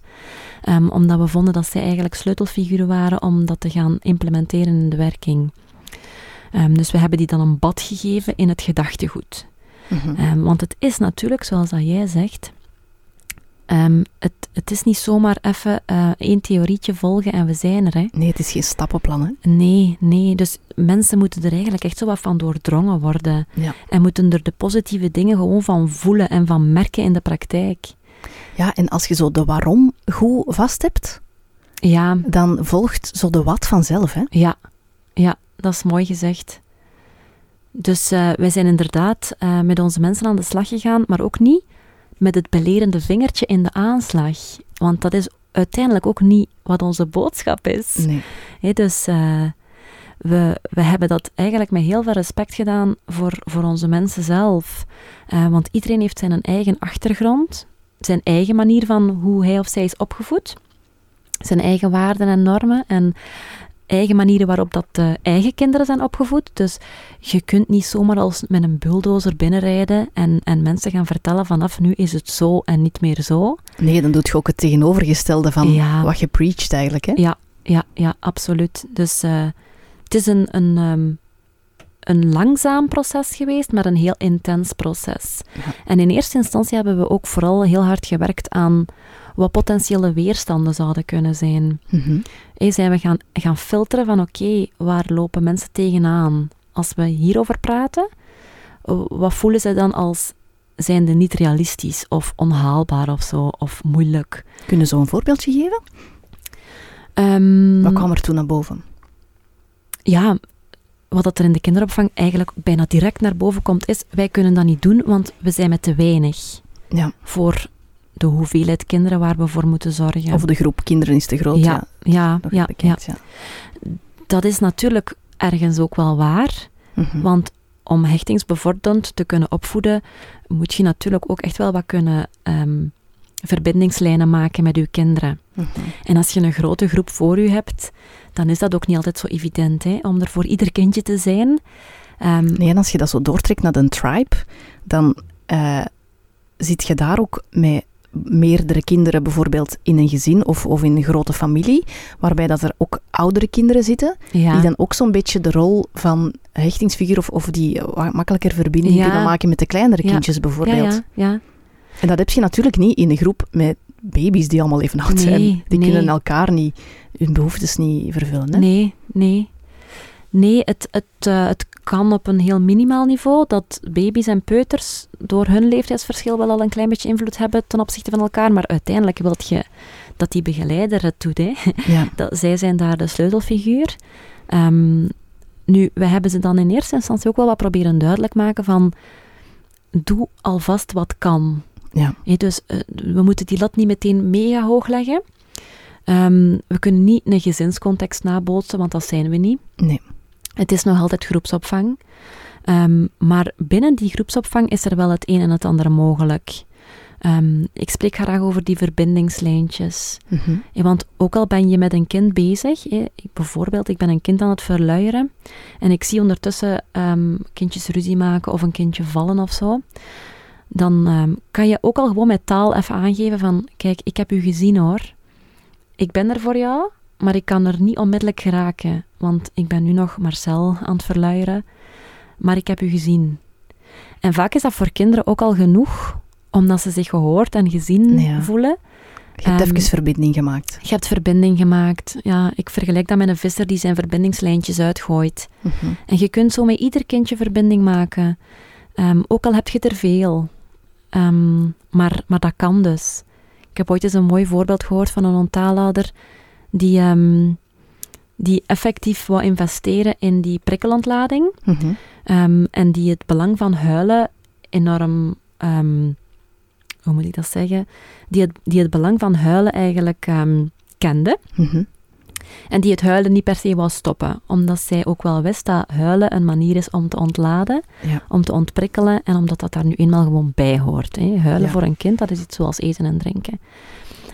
Ehm, omdat we vonden dat zij eigenlijk sleutelfiguren waren om dat te gaan implementeren in de werking. Ehm, dus we hebben die dan een bad gegeven in het gedachtegoed. Mhm. Ehm, want het is natuurlijk, zoals dat jij zegt, het, het is niet zomaar even eh, één theorietje volgen en we zijn er. Hè. Nee, het is geen stappenplan, hè? Nee, nee. Dus mensen moeten er eigenlijk echt zo wat van doordrongen worden. Ja. En moeten er de positieve dingen gewoon van voelen en van merken in de praktijk. Ja, en als je zo de waarom goed vast hebt, Ja, dan volgt zo de wat vanzelf, hè? Ja, ja, dat is mooi gezegd. Dus eh, wij zijn inderdaad eh, met onze mensen aan de slag gegaan, maar ook niet met het belerende vingertje in de aanslag. Want dat is uiteindelijk ook niet wat onze boodschap is. Nee. Dus eh, we, we hebben dat eigenlijk met heel veel respect gedaan voor, voor onze mensen zelf. Want iedereen heeft zijn eigen achtergrond, zijn eigen manier van hoe hij of zij is opgevoed, zijn eigen waarden en normen en eigen manieren waarop dat de eigen kinderen zijn opgevoed. Dus je kunt niet zomaar als met een bulldozer binnenrijden en, en mensen gaan vertellen vanaf nu is het zo en niet meer zo. Nee, dan doet je ook het tegenovergestelde van Ja. wat je preacht eigenlijk, hè? Ja, ja, ja, absoluut. Dus eh, het is een, een, ehm, een langzaam proces geweest, maar een heel intens proces. Ja. En in eerste instantie hebben we ook vooral heel hard gewerkt aan wat potentiële weerstanden zouden kunnen zijn. Hey, zijn we gaan, gaan filteren van oké, waar lopen mensen tegenaan? Als we hierover praten, wat voelen ze dan als zijnde niet realistisch of onhaalbaar of zo, of moeilijk? Kunnen zo een voorbeeldje geven? Ehm, Wat kwam er toen naar boven? ja, wat dat er in de kinderopvang eigenlijk bijna direct naar boven komt, is wij kunnen dat niet doen, want we zijn met te weinig Ja. voor de hoeveelheid kinderen waar we voor moeten zorgen. Of de groep kinderen is te groot, ja. ja, ja, ja. Dat is natuurlijk ergens ook wel waar, Mhm. want om hechtingsbevorderend te kunnen opvoeden, moet je natuurlijk ook echt wel wat kunnen ehm, verbindingslijnen maken met je kinderen. Mhm. En als je een grote groep voor je hebt, dan is dat ook niet altijd zo evident hè, om er voor ieder kindje te zijn. Ehm, Nee, en als je dat zo doortrekt naar een tribe, dan eh, zit je daar ook met meerdere kinderen bijvoorbeeld in een gezin of, of in een grote familie, waarbij dat er ook oudere kinderen zitten, ja. die dan ook zo'n beetje de rol van hechtingsfiguur of, of die wat makkelijker verbinding Ja. kunnen maken met de kleinere kindjes ja, bijvoorbeeld. ja, ja. En dat heb je natuurlijk niet in een groep met baby's die allemaal even oud zijn. Die nee. kunnen elkaar niet, hun behoeftes niet vervullen. Hè? Nee, nee. Nee, het, het, eh, het kan op een heel minimaal niveau dat baby's en peuters door hun leeftijdsverschil wel al een klein beetje invloed hebben ten opzichte van elkaar, maar uiteindelijk wil je dat die begeleider het doet. Hè. Ja. Dat, zij zijn daar de sleutelfiguur. Ehm, nu, we hebben ze dan in eerste instantie ook wel wat proberen duidelijk maken van doe alvast wat kan. Ja. Dus eh, we moeten die lat niet meteen mega hoog leggen. Ehm, we kunnen niet een gezinscontext nabootsen, want dat zijn we niet. Nee. Het is nog altijd groepsopvang. Ehm, maar binnen die groepsopvang is er wel het een en het ander mogelijk. Ehm, ik spreek graag over die verbindingslijntjes. Mhm. Want ook al ben je met een kind bezig, ik- bijvoorbeeld, ik ben een kind aan het verluieren en ik zie ondertussen kindjes ruzie maken of een kindje vallen of zo, dan ehm, kan je ook al gewoon met taal even aangeven van, kijk, ik heb u gezien hoor, ik ben er voor jou, maar ik kan er niet onmiddellijk geraken, want ik ben nu nog Marcel aan het verluieren, maar ik heb u gezien. En vaak is dat voor kinderen ook al genoeg, omdat ze zich gehoord en gezien Ja. voelen. Je hebt Ehm, even verbinding gemaakt. Je hebt verbinding gemaakt. Ja, ik vergelijk dat met een visser die zijn verbindingslijntjes uitgooit. Mhm. En je kunt zo met ieder kindje verbinding maken. Ehm, ook al heb je er veel. Ehm, maar, maar dat kan dus. Ik heb ooit eens een mooi voorbeeld gehoord van een onttaalouder die, ehm, die effectief wou investeren in die prikkelontlading. Mhm. Ehm, en die het belang van huilen enorm, hoe moet ik dat zeggen? Die het, die het belang van huilen eigenlijk kende. Mhm. En die het huilen niet per se wou stoppen. Omdat zij ook wel wist dat huilen een manier is om te ontladen, Ja. om te ontprikkelen en omdat dat daar nu eenmaal gewoon bij hoort. Hè. Huilen Ja. voor een kind, dat is iets zoals eten en drinken.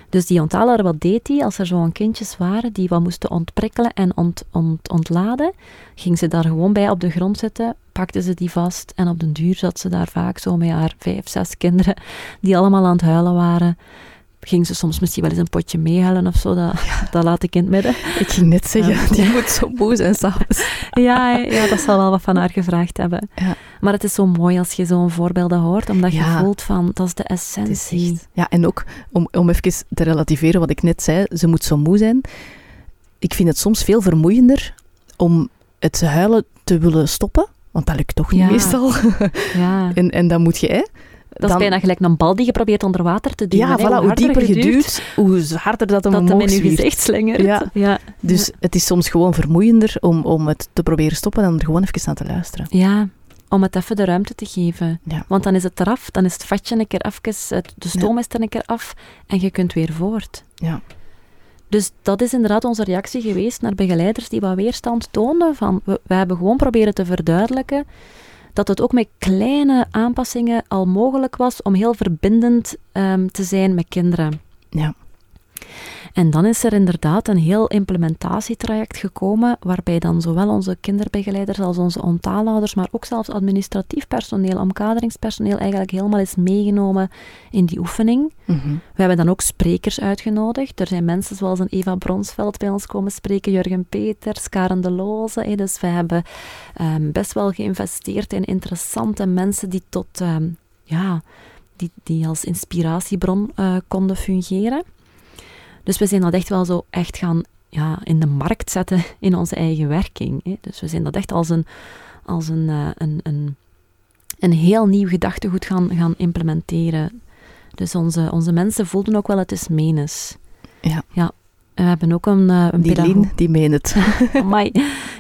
Dus die onthaler, wat deed hij als er zo'n kindjes waren die wat moesten ontprikkelen en ont, ont, ontladen? Ging ze daar gewoon bij op de grond zitten, pakte ze die vast en op den duur zat ze daar vaak zo met haar vijf, zes kinderen die allemaal aan het huilen waren. Ging ze soms misschien wel eens een potje meehuilen of zo, dat, dat laat ik in het midden. Ik ging net zeggen, die moet zo boos zijn s'avonds. Ja, ja, dat zal wel wat van haar gevraagd hebben. Ja. Maar het is zo mooi als je zo'n voorbeelden hoort, omdat je Ja. voelt van, dat is de is essentie. echt- Ja, en ook om, om even te relativeren wat ik net zei, ze moet zo moe zijn. Ik vind het soms veel vermoeiender om het huilen te willen stoppen, want dat lukt toch niet meestal. Ja. en, en dan moet je, hè, Dat is bijna gelijk een bal die je probeert onder water te duwen. ja, voilà, hoe dieper je duwt, hoe harder dat hem dat hem omhoog in je gezicht slingert. Ja. ja. Dus het is soms gewoon vermoeiender om, om het te proberen stoppen dan er gewoon even naar te luisteren. Ja, om het even de ruimte te geven. Ja. Want dan is het eraf, dan is het vatje een keer het- de stoom is er een keer af en je kunt weer voort. Ja. Dus dat is inderdaad onze reactie geweest naar begeleiders die wat weerstand toonden. Van, we, we hebben gewoon proberen te verduidelijken dat het ook met kleine aanpassingen al mogelijk was om heel verbindend ehm, te zijn met kinderen. Ja. En dan is er inderdaad een heel implementatietraject gekomen, waarbij dan zowel onze kinderbegeleiders als onze ontaalouders, maar ook zelfs administratief personeel, omkaderingspersoneel, eigenlijk helemaal is meegenomen in die oefening. Mhm. We hebben dan ook sprekers uitgenodigd. Er zijn mensen zoals een Eva Bronsveld bij ons komen spreken, Jurgen Peters, Karen de Loze. Dus we hebben ehm, best wel geïnvesteerd in interessante mensen die tot, ehm, ja, die, die als inspiratiebron eh, konden fungeren. Dus we zijn dat echt wel zo echt gaan ja, in de markt zetten in onze eigen werking. Hè. Dus we zijn dat echt als een, als een, eh, een, een, een heel nieuw gedachtegoed gaan, gaan implementeren. Dus onze, onze mensen voelden ook wel, het is menens. Ja. ja. En we hebben ook een, eh, een Die Lien, die meen het.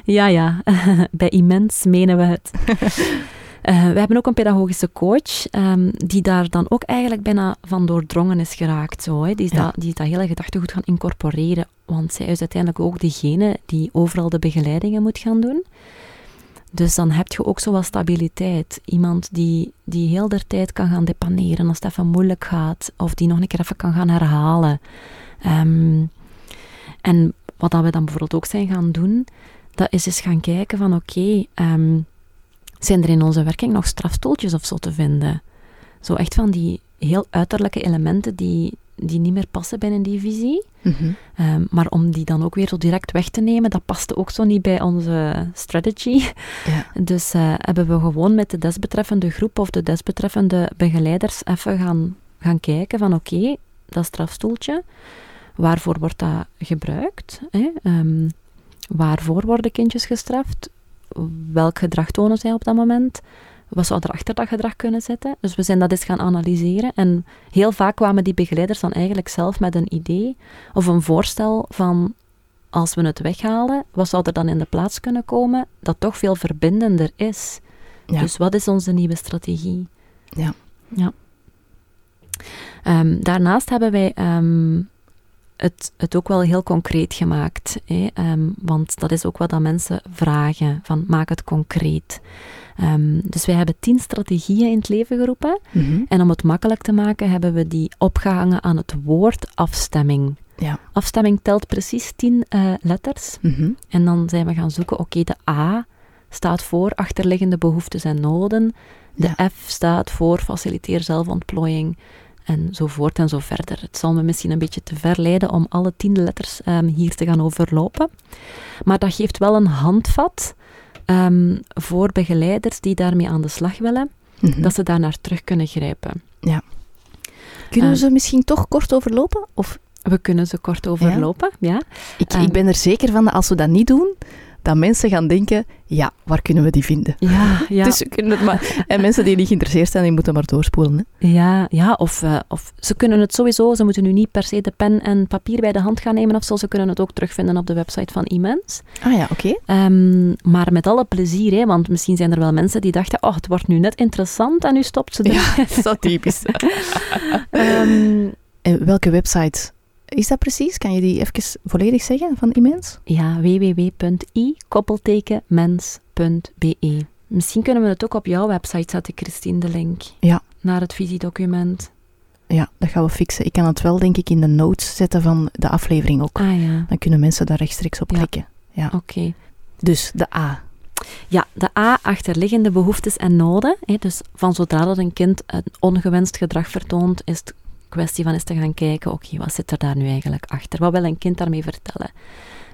Ja, ja. Bij immens menen we het. Eh, we hebben ook een pedagogische coach, ehm, die daar dan ook eigenlijk bijna van doordrongen is geraakt. Zo, hè. Die, is Ja. dat, die is dat hele gedachtegoed gaan incorporeren. Want zij is uiteindelijk ook degene die overal de begeleidingen moet gaan doen. Dus dan heb je ook zo wat stabiliteit. Iemand die, die heel de tijd kan gaan depaneren als het even moeilijk gaat. Of die nog een keer even kan gaan herhalen. Ehm, en wat dat we dan bijvoorbeeld ook zijn gaan doen, dat is eens gaan kijken van oké, ehm, zijn er in onze werking nog strafstoeltjes of zo te vinden? Zo echt van die heel uiterlijke elementen die, die niet meer passen binnen die visie. Mhm. Ehm, maar om die dan ook weer zo direct weg te nemen, dat paste ook zo niet bij onze strategy. Ja. Dus eh, hebben we gewoon met de desbetreffende groep of de desbetreffende begeleiders even gaan, gaan kijken van oké, dat strafstoeltje, waarvoor wordt dat gebruikt? Hè? Ehm, waarvoor worden kindjes gestraft? Welk gedrag tonen zij op dat moment? Wat zou er achter dat gedrag kunnen zitten? Dus we zijn dat eens gaan analyseren. En heel vaak kwamen die begeleiders dan eigenlijk zelf met een idee of een voorstel van als we het weghalen, wat zou er dan in de plaats kunnen komen dat toch veel verbindender is? Ja. Dus wat is onze nieuwe strategie? Ja. ja. Ehm, daarnaast hebben wij ehm, het, het ook wel heel concreet gemaakt. Hè? Ehm, want dat is ook wat dat mensen vragen, van maak het concreet. Ehm, dus wij hebben tien strategieën in het leven geroepen. Mhm. En om het makkelijk te maken, hebben we die opgehangen aan het woord afstemming. Ja. Afstemming telt precies tien eh, letters. Mhm. En dan zijn we gaan zoeken, oké, de A staat voor achterliggende behoeftes en noden. De Ja. F staat voor faciliteer zelfontplooiing. En zo voort en zo verder. Het zal me misschien een beetje te ver leiden om alle tien letters ehm, hier te gaan overlopen. Maar dat geeft wel een handvat ehm, voor begeleiders die daarmee aan de slag willen, Mhm. dat ze daar naar terug kunnen grijpen. Kunnen we eh, ze misschien toch kort overlopen? Of We kunnen ze kort overlopen, ja. ik, Ehm. ik ben er zeker van dat als we dat niet doen, dat mensen gaan denken, ja, waar kunnen we die vinden? Ja, ja. Dus ze kunnen het maar, en mensen die niet geïnteresseerd zijn, die moeten maar doorspoelen. Hè? Ja, ja of, uh, of ze kunnen het sowieso, ze moeten nu niet per se de pen en papier bij de hand gaan nemen of zo, ze kunnen het ook terugvinden op de website van Immens. Ah ja, oké. Okay. Um, maar met alle plezier, hè, want misschien zijn er wel mensen die dachten, oh, het wordt nu net interessant en nu stopt ze er. Ja, dat is zo typisch. um, en welke website is dat precies? Kan je die even volledig zeggen van Immens? Ja, www.i-mens.be. Misschien kunnen we het ook op jouw website zetten, Christine, de link. Ja. Naar het visiedocument. Ja, dat gaan we fixen. Ik kan het wel, denk ik, in de notes zetten van de aflevering ook. Ah ja. Dan kunnen mensen daar rechtstreeks op klikken. Ja. Oké. Okay. Dus de A. Ja, de A, achterliggende behoeftes en noden. Hè, dus van zodra dat een kind een ongewenst gedrag vertoont, is het kwestie van eens te gaan kijken, oké, wat zit er daar nu eigenlijk achter? Wat wil een kind daarmee vertellen?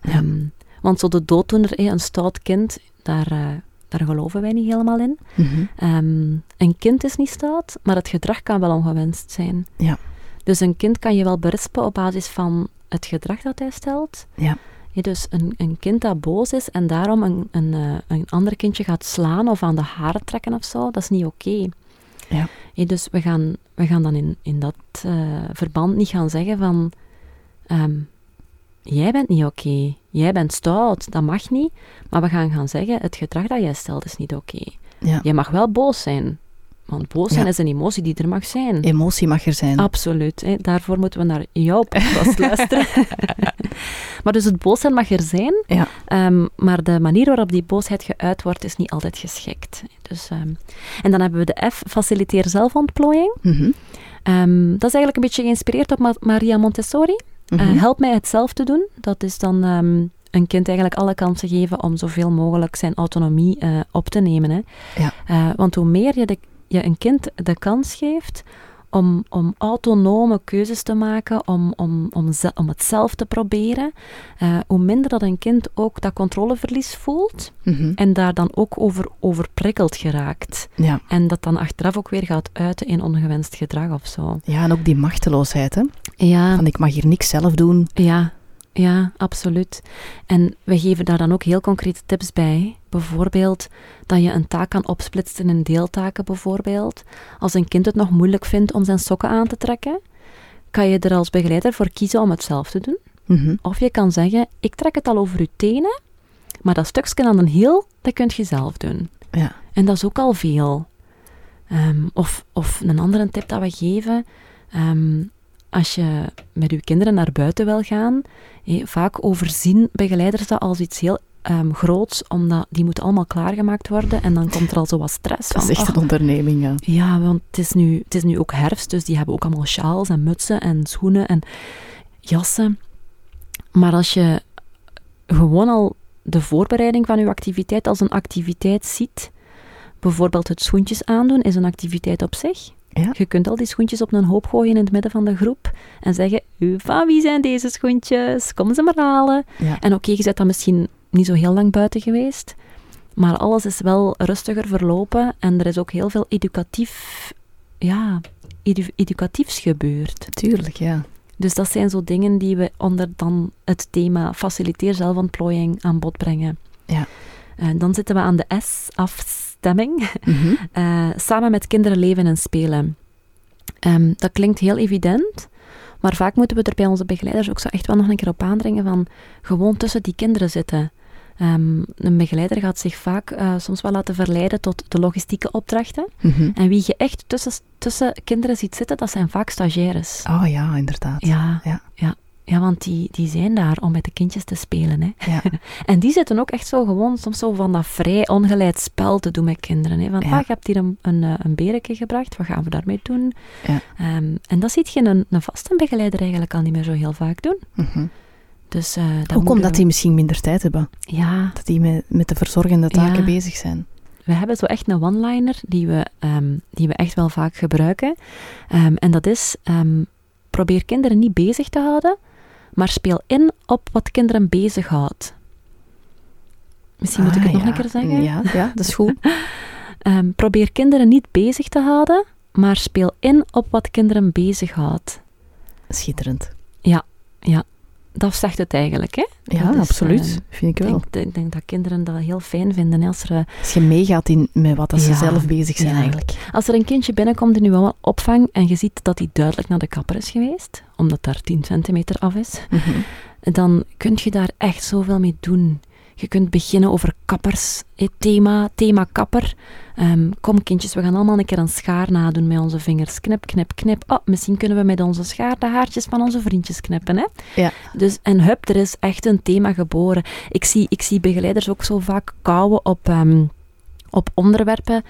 Ja. Um, want zo de dooddoener, een stout kind, daar, uh, daar geloven wij niet helemaal in. Mm -hmm. um, een kind is niet stout, maar het gedrag kan wel ongewenst zijn. Ja. Dus een kind kan je wel berispen op basis van het gedrag dat hij stelt. Ja. Ja, dus een, een kind dat boos is en daarom een, een, uh, een ander kindje gaat slaan of aan de haren trekken of zo, dat is niet oké. Okay. Ja. Dus we gaan, we gaan dan in, in dat uh, verband niet gaan zeggen van... Um, jij bent niet oké, okay. jij bent stout, dat mag niet. Maar we gaan gaan zeggen, het gedrag dat jij stelt is niet oké. Okay. Ja. Je mag wel boos zijn. Want boos zijn Ja. is een emotie die er mag zijn. Emotie mag er zijn. Absoluut. Hè. Daarvoor moeten we naar jouw podcast luisteren. maar dus het boos zijn mag er zijn. Ja. Um, maar de manier waarop die boosheid geuit wordt, is niet altijd geschikt. Dus, um, en dan hebben we de F, faciliteer zelfontplooiing. Mm -hmm. um, dat is eigenlijk een beetje geïnspireerd op Ma Maria Montessori. Mm -hmm. uh, help mij het zelf te doen. Dat is dan een kind eigenlijk alle kansen geven om zoveel mogelijk zijn autonomie uh, op te nemen. Hè. Ja. Uh, want hoe meer je, de, je een kind de kans geeft om, om autonome keuzes te maken, om, om, om, om het zelf te proberen, uh, hoe minder dat een kind ook dat controleverlies voelt mm -hmm. en daar dan ook over overprikkeld geraakt. Ja. En dat dan achteraf ook weer gaat uiten in ongewenst gedrag of zo. Ja, en ook die machteloosheid, hè? Ja. Van ik mag hier niks zelf doen. Ja, ja, absoluut. En we geven daar dan ook heel concrete tips bij. Bijvoorbeeld dat je een taak kan opsplitsen in deeltaken bijvoorbeeld. Als een kind het nog moeilijk vindt om zijn sokken aan te trekken, kan je er als begeleider voor kiezen om het zelf te doen. Mm -hmm. Of je kan zeggen, ik trek het al over je tenen, maar dat stukje aan een heel, dat kunt je zelf doen. Ja. En dat is ook al veel. Um, of, of een andere tip dat we geven... Um, als je met je kinderen naar buiten wil gaan, hé, vaak overzien begeleiders dat als iets heel um, groots, omdat die moeten allemaal klaargemaakt worden en dan komt er al zo wat stress. Dat van, is echt een onderneming, ja. Ja, want het is, nu, het is nu ook herfst, dus die hebben ook allemaal sjaals en mutsen en schoenen en jassen. Maar als je gewoon al de voorbereiding van je activiteit als een activiteit ziet, bijvoorbeeld het schoentjes aandoen is een activiteit op zich. Ja. Je kunt al die schoentjes op een hoop gooien in het midden van de groep en zeggen, van wie zijn deze schoentjes? Kom ze maar halen. Ja. En oké, okay, je bent dan misschien niet zo heel lang buiten geweest, maar alles is wel rustiger verlopen en er is ook heel veel educatief, ja, edu educatiefs gebeurd. Tuurlijk, ja. Dus dat zijn zo dingen die we onder dan het thema faciliteer zelfontplooiing aan bod brengen. Ja. En dan zitten we aan de S, afstemming. Mm -hmm. uh, samen met kinderen leven en spelen. Um, dat klinkt heel evident, maar vaak moeten we er bij onze begeleiders ook zo echt wel nog een keer op aandringen van gewoon tussen die kinderen zitten. Um, een begeleider gaat zich vaak uh, soms wel laten verleiden tot de logistieke opdrachten. Mm -hmm. En wie je echt tussen, tussen kinderen ziet zitten, dat zijn vaak stagiaires. Oh ja, inderdaad. Ja, ja. ja. Ja want die, die zijn daar om met de kindjes te spelen. Hè. Ja. en die zitten ook echt zo gewoon soms zo van dat vrij ongeleid spel te doen met kinderen. Hè. Van, Ja. ah, je hebt hier een, een, eh, een bereke gebracht, wat gaan we daarmee doen? Ja. Um, en dat ziet je een, een vaste begeleider eigenlijk al niet meer zo heel vaak doen. Mm -hmm. Dus, uh, dat Ook omdat die misschien minder tijd hebben. Ja. Dat die met, met de verzorgende taken bezig zijn. We hebben zo echt een one-liner die, we, um, die we echt wel vaak gebruiken. Um, en dat is, probeer kinderen niet bezig te houden, maar speel in op wat kinderen bezighoudt. Misschien moet ik Ah, het nog ja. een keer zeggen. Ja, ja dat is goed. probeer kinderen niet bezig te houden, maar speel in op wat kinderen bezighoudt. Schitterend. Ja, ja. Dat zegt het eigenlijk, hè? Ja, is, absoluut. eh, vind ik wel. denk, ik denk dat kinderen dat heel fijn vinden. hè, Als er, eh, Als je meegaat in, met wat dat ze zelf bezig zijn Ja. eigenlijk. als er een kindje binnenkomt in uw opvang en je ziet dat hij duidelijk naar de kapper is geweest, omdat daar 10 centimeter af is, Mhm. dan kun je daar echt zoveel mee doen. Je kunt beginnen over kappers, eh, thema, thema kapper. Ehm, kom kindjes, we gaan allemaal een keer een schaar nadoen met onze vingers. Knip, knip, knip. Oh, misschien kunnen we met onze schaar de haartjes van onze vriendjes knippen. Hè? Ja. Dus, en hup, er is echt een thema geboren. Ik zie, ik zie begeleiders ook zo vaak kouwen op, ehm, op onderwerpen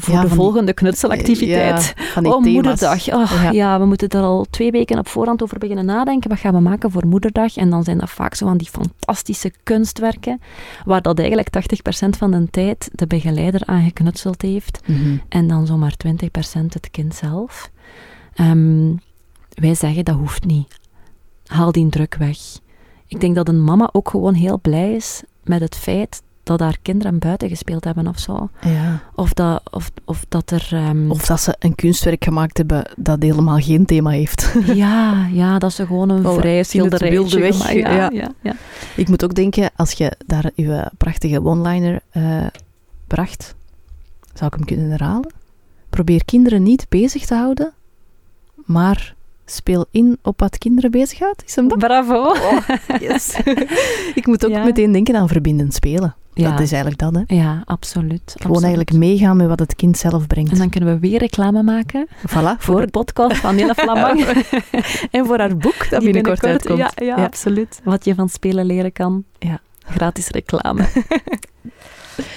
voor Ja, de volgende knutselactiviteit. Ja, van die oh, thema's. moederdag. Oh, Ja. ja. we moeten er al twee weken op voorhand over beginnen nadenken. Wat gaan we maken voor moederdag? En dan zijn dat vaak zo van die fantastische kunstwerken, waar dat eigenlijk 80% van de tijd de begeleider aan geknutseld heeft. Mhm. En dan zomaar 20% het kind zelf. Ehm, wij zeggen dat hoeft niet. Haal die druk weg. Ik denk dat een mama ook gewoon heel blij is met het feit dat haar kinderen buiten gespeeld hebben of zo. Ja. Of dat, of, of dat er... ehm, Of dat ze een kunstwerk gemaakt hebben dat helemaal geen thema heeft. ja, ja, dat ze gewoon een Oh, vrij in het schilderij wilde weg, Ja, ja. ja. Ja, ja. Ik moet ook denken, als je daar je prachtige one-liner eh, bracht, zou ik hem kunnen herhalen? Probeer kinderen niet bezig te houden, maar speel in op wat kinderen bezighoudt. Is hem dat? Bravo. Yes. ik moet ook Ja. meteen denken aan verbindend spelen. Ja. Dat is eigenlijk dat, hè. Ja, absoluut. Gewoon absoluut. eigenlijk meegaan met wat het kind zelf brengt. En dan kunnen we weer reclame maken voilà, voor de podcast van Nele Flamang. en voor haar boek dat binnenkort, uitkomt. Ja, ja, Ja. absoluut. Wat je van spelen leren kan. Ja. Gratis reclame.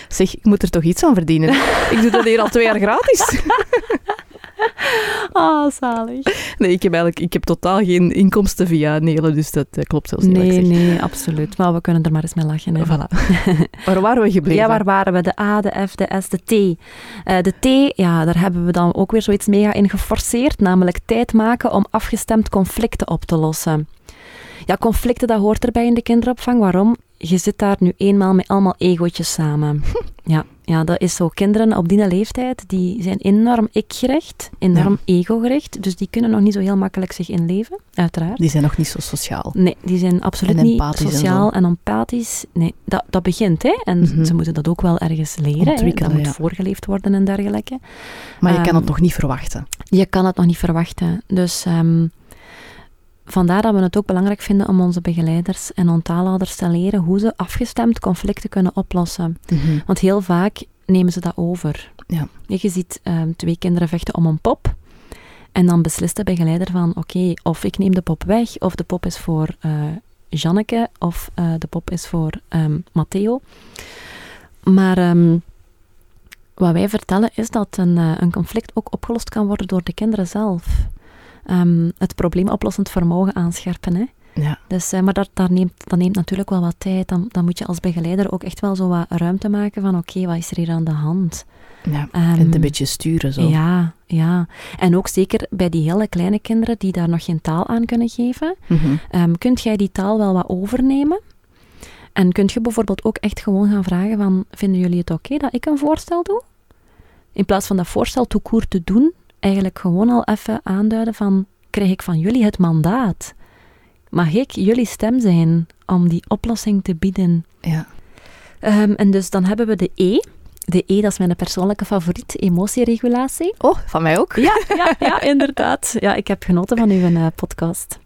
Zeg, ik moet er toch iets aan verdienen. ik doe dat hier al twee jaar gratis. Ah, zalig. Nee, ik heb eigenlijk ik heb totaal geen inkomsten via Nele, dus dat eh, klopt zelfs niet. Nee, nee, absoluut. Maar we kunnen er maar eens mee lachen. Hè. Voilà. Waar waren we gebleven? Ja, waar waren we? De A, de F, de S, de T. Eh, de T, ja, daar hebben we dan ook weer zoiets mega in geforceerd, namelijk tijd maken om afgestemd conflicten op te lossen. Ja, conflicten, dat hoort erbij in de kinderopvang. Waarom? Je zit daar nu eenmaal met allemaal egootjes samen. Ja, ja, dat is zo. Kinderen op die leeftijd, die zijn enorm ik-gericht, enorm ego-gericht, dus die kunnen nog niet zo heel makkelijk zich inleven, uiteraard. Die zijn nog niet zo sociaal. Nee, die zijn absoluut En niet en sociaal en, empathisch. Nee, dat, dat begint, hè. En Mhm. ze moeten dat ook wel ergens leren. Dat moet ja. voorgeleefd worden en dergelijke. Maar je kan Ehm, het nog niet verwachten. Je kan het nog niet verwachten. Dus ehm, vandaar dat we het ook belangrijk vinden om onze begeleiders en ontaalhouders te leren hoe ze afgestemd conflicten kunnen oplossen. Mhm. Want heel vaak nemen ze dat over. Ja. Je ziet ehm, twee kinderen vechten om een pop. En dan beslist de begeleider van, oké, of ik neem de pop weg, of de pop is voor eh Janneke, of eh, de pop is voor ehm, Matteo. Maar ehm, wat wij vertellen is dat een, eh, een conflict ook opgelost kan worden door de kinderen zelf. Ehm, het probleemoplossend vermogen aanscherpen, hè. Ja. Dus, eh, maar dat, dat, neemt, dat neemt natuurlijk wel wat tijd. Dan, dan moet je als begeleider ook echt wel zo wat ruimte maken van oké, wat is er hier aan de hand? ja. Ehm, En het een beetje sturen zo. Ja, ja. En ook zeker bij die hele kleine kinderen die daar nog geen taal aan kunnen geven, ehm, kunt jij die taal wel wat overnemen? En kunt je bijvoorbeeld ook echt gewoon gaan vragen van, vinden jullie het oké dat ik een voorstel doe? In plaats van dat voorstel court te doen, eigenlijk gewoon al even aanduiden van, krijg ik van jullie het mandaat? Mag ik jullie stem zijn om die oplossing te bieden? Ja. Ehm, en dus dan hebben we de E. De E, dat is mijn persoonlijke favoriet, emotieregulatie. Oh, van mij ook? Ja, ja, ja, inderdaad. Ja, ik heb genoten van uw eh, podcast.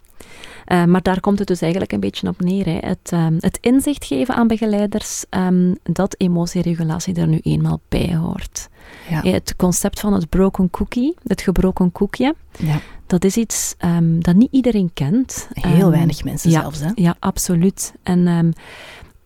Eh, maar daar komt het dus eigenlijk een beetje op neer. Hè. Het, ehm, het inzicht geven aan begeleiders ehm, dat emotieregulatie er nu eenmaal bij hoort. Ja. Eh, Het concept van het broken cookie, het gebroken koekje, ja. dat is iets ehm, dat niet iedereen kent. Heel weinig mensen zelfs, hè? ja, absoluut. En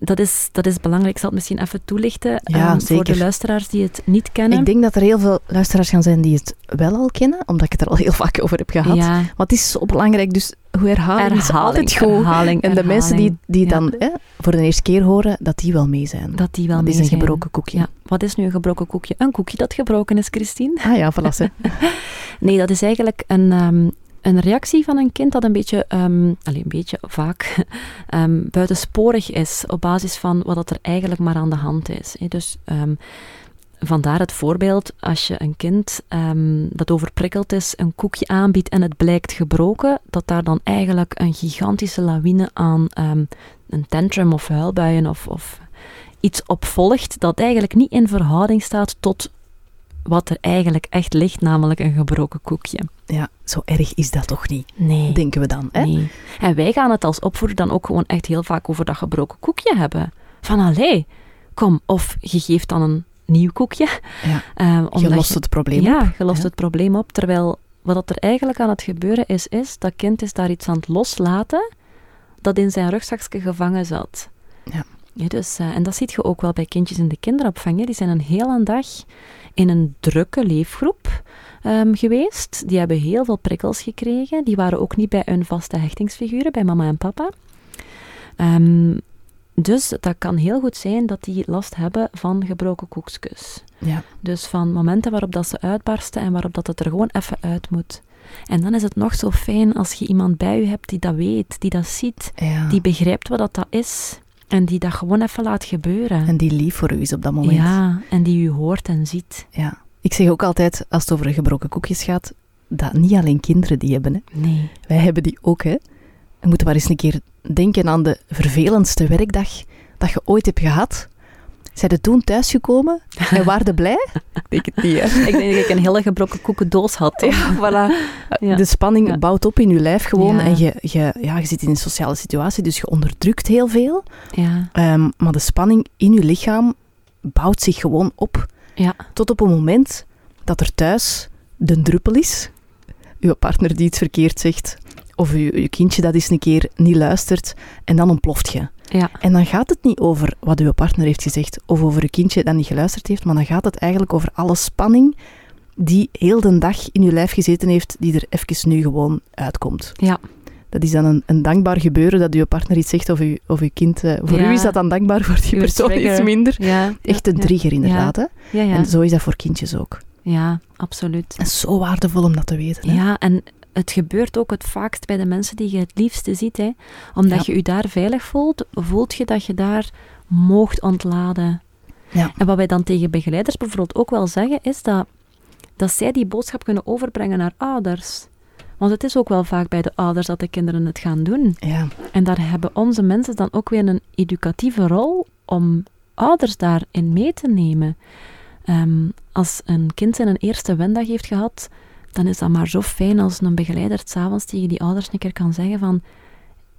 dat, is, dat is belangrijk. Ik zal het misschien even toelichten Ja, ehm, voor de luisteraars die het niet kennen. Ik denk dat er heel veel luisteraars gaan zijn die het wel al kennen, omdat ik het er al heel vaak over heb gehad. ja, het is zo belangrijk, dus hoe herhalen is altijd goed. herhaling, En de mensen die, die Ja. dan hè, voor de eerste keer horen, dat die wel mee zijn. Dat die wel Dat is mee een zijn. gebroken koekje. Ja. Wat is nu een gebroken koekje? Een koekje dat gebroken is, Christine? Ah ja, voilà. hè. Nee, dat is eigenlijk een, ehm, een reactie van een kind dat een beetje, ehm alleen een beetje vaak, ehm, buitensporig is op basis van wat er eigenlijk maar aan de hand is. Dus ehm, vandaar het voorbeeld als je een kind dat overprikkeld is een koekje aanbiedt en het blijkt gebroken, dat daar dan eigenlijk een gigantische lawine aan een tantrum of huilbuien of, of iets op volgt dat eigenlijk niet in verhouding staat tot wat er eigenlijk echt ligt, namelijk een gebroken koekje. Ja, zo erg is dat toch niet? Nee. Denken we dan, hè? Nee. En wij gaan het als opvoeder dan ook gewoon echt heel vaak over dat gebroken koekje hebben. Van allee, kom, of je geeft dan een nieuw koekje. Ja. eh, Je omdat lost het probleem ja, op. je lost Ja. het probleem op. Terwijl wat er eigenlijk aan het gebeuren is, is dat kind is daar iets aan het loslaten dat in zijn rugzakje gevangen zat. Ja. Ja, dus, eh, en dat zie je ook wel bij kindjes in de kinderopvang. hè. Die zijn een hele dag in een drukke leefgroep ehm, geweest. Die hebben heel veel prikkels gekregen. Die waren ook niet bij hun vaste hechtingsfiguren, bij mama en papa. Ehm, dus dat kan heel goed zijn dat die last hebben van gebroken koekjes. Ja. Dus van momenten waarop dat ze uitbarsten en waarop dat het er gewoon even uit moet. En dan is het nog zo fijn als je iemand bij je hebt die dat weet, die dat ziet, Ja. die begrijpt wat dat, dat is en die dat gewoon even laat gebeuren. En die lief voor u is op dat moment. ja, en die u hoort en ziet. Ja. Ik zeg ook altijd, als het over gebroken koekjes gaat, dat niet alleen kinderen die hebben. Hè. Nee. Wij hebben die ook. Hè. Je moet maar eens een keer denken aan de vervelendste werkdag dat je ooit hebt gehad. Zijn er toen thuisgekomen en waren blij? Ik denk het niet, hè. Ik denk dat ik een hele gebroken koekendoos had. Ja, voilà. Ja. De spanning Ja. bouwt op in je lijf gewoon. Ja. En je, je, ja, je zit in een sociale situatie, dus je onderdrukt heel veel. Ja. Ehm, maar de spanning in je lichaam bouwt zich gewoon op. Ja. Tot op een moment dat er thuis de druppel is. Uw partner die iets verkeerd zegt. Of uw, uw kindje dat eens een keer niet luistert. En dan ontploft je. Ja. En dan gaat het niet over wat uw partner heeft gezegd. Of over uw kindje dat niet geluisterd heeft. Maar dan gaat het eigenlijk over alle spanning die heel de dag in uw lijf gezeten heeft. Die er even nu gewoon uitkomt. Ja. Dat is dan een, een dankbaar gebeuren dat uw partner iets zegt of, uw, of uw kind. eh, voor Ja. u is dat dan dankbaar, voor die Uw persoon iets minder. Ja. Echt een trigger inderdaad. Hè? Ja. En zo is dat voor kindjes ook. ja, absoluut. En zo waardevol om dat te weten. Hè? Ja, en het gebeurt ook het vaakst bij de mensen die je het liefste ziet. Hè. Omdat Ja. je je daar veilig voelt, voelt je dat je daar moogt ontladen. Ja. En wat wij dan tegen begeleiders bijvoorbeeld ook wel zeggen, is dat, dat zij die boodschap kunnen overbrengen naar ouders. Want het is ook wel vaak bij de ouders dat de kinderen het gaan doen. Ja. En daar hebben onze mensen dan ook weer een educatieve rol om ouders daarin mee te nemen. Ehm, als een kind zijn een eerste wendag heeft gehad, dan is dat maar zo fijn als een begeleider s'avonds tegen die ouders een keer kan zeggen van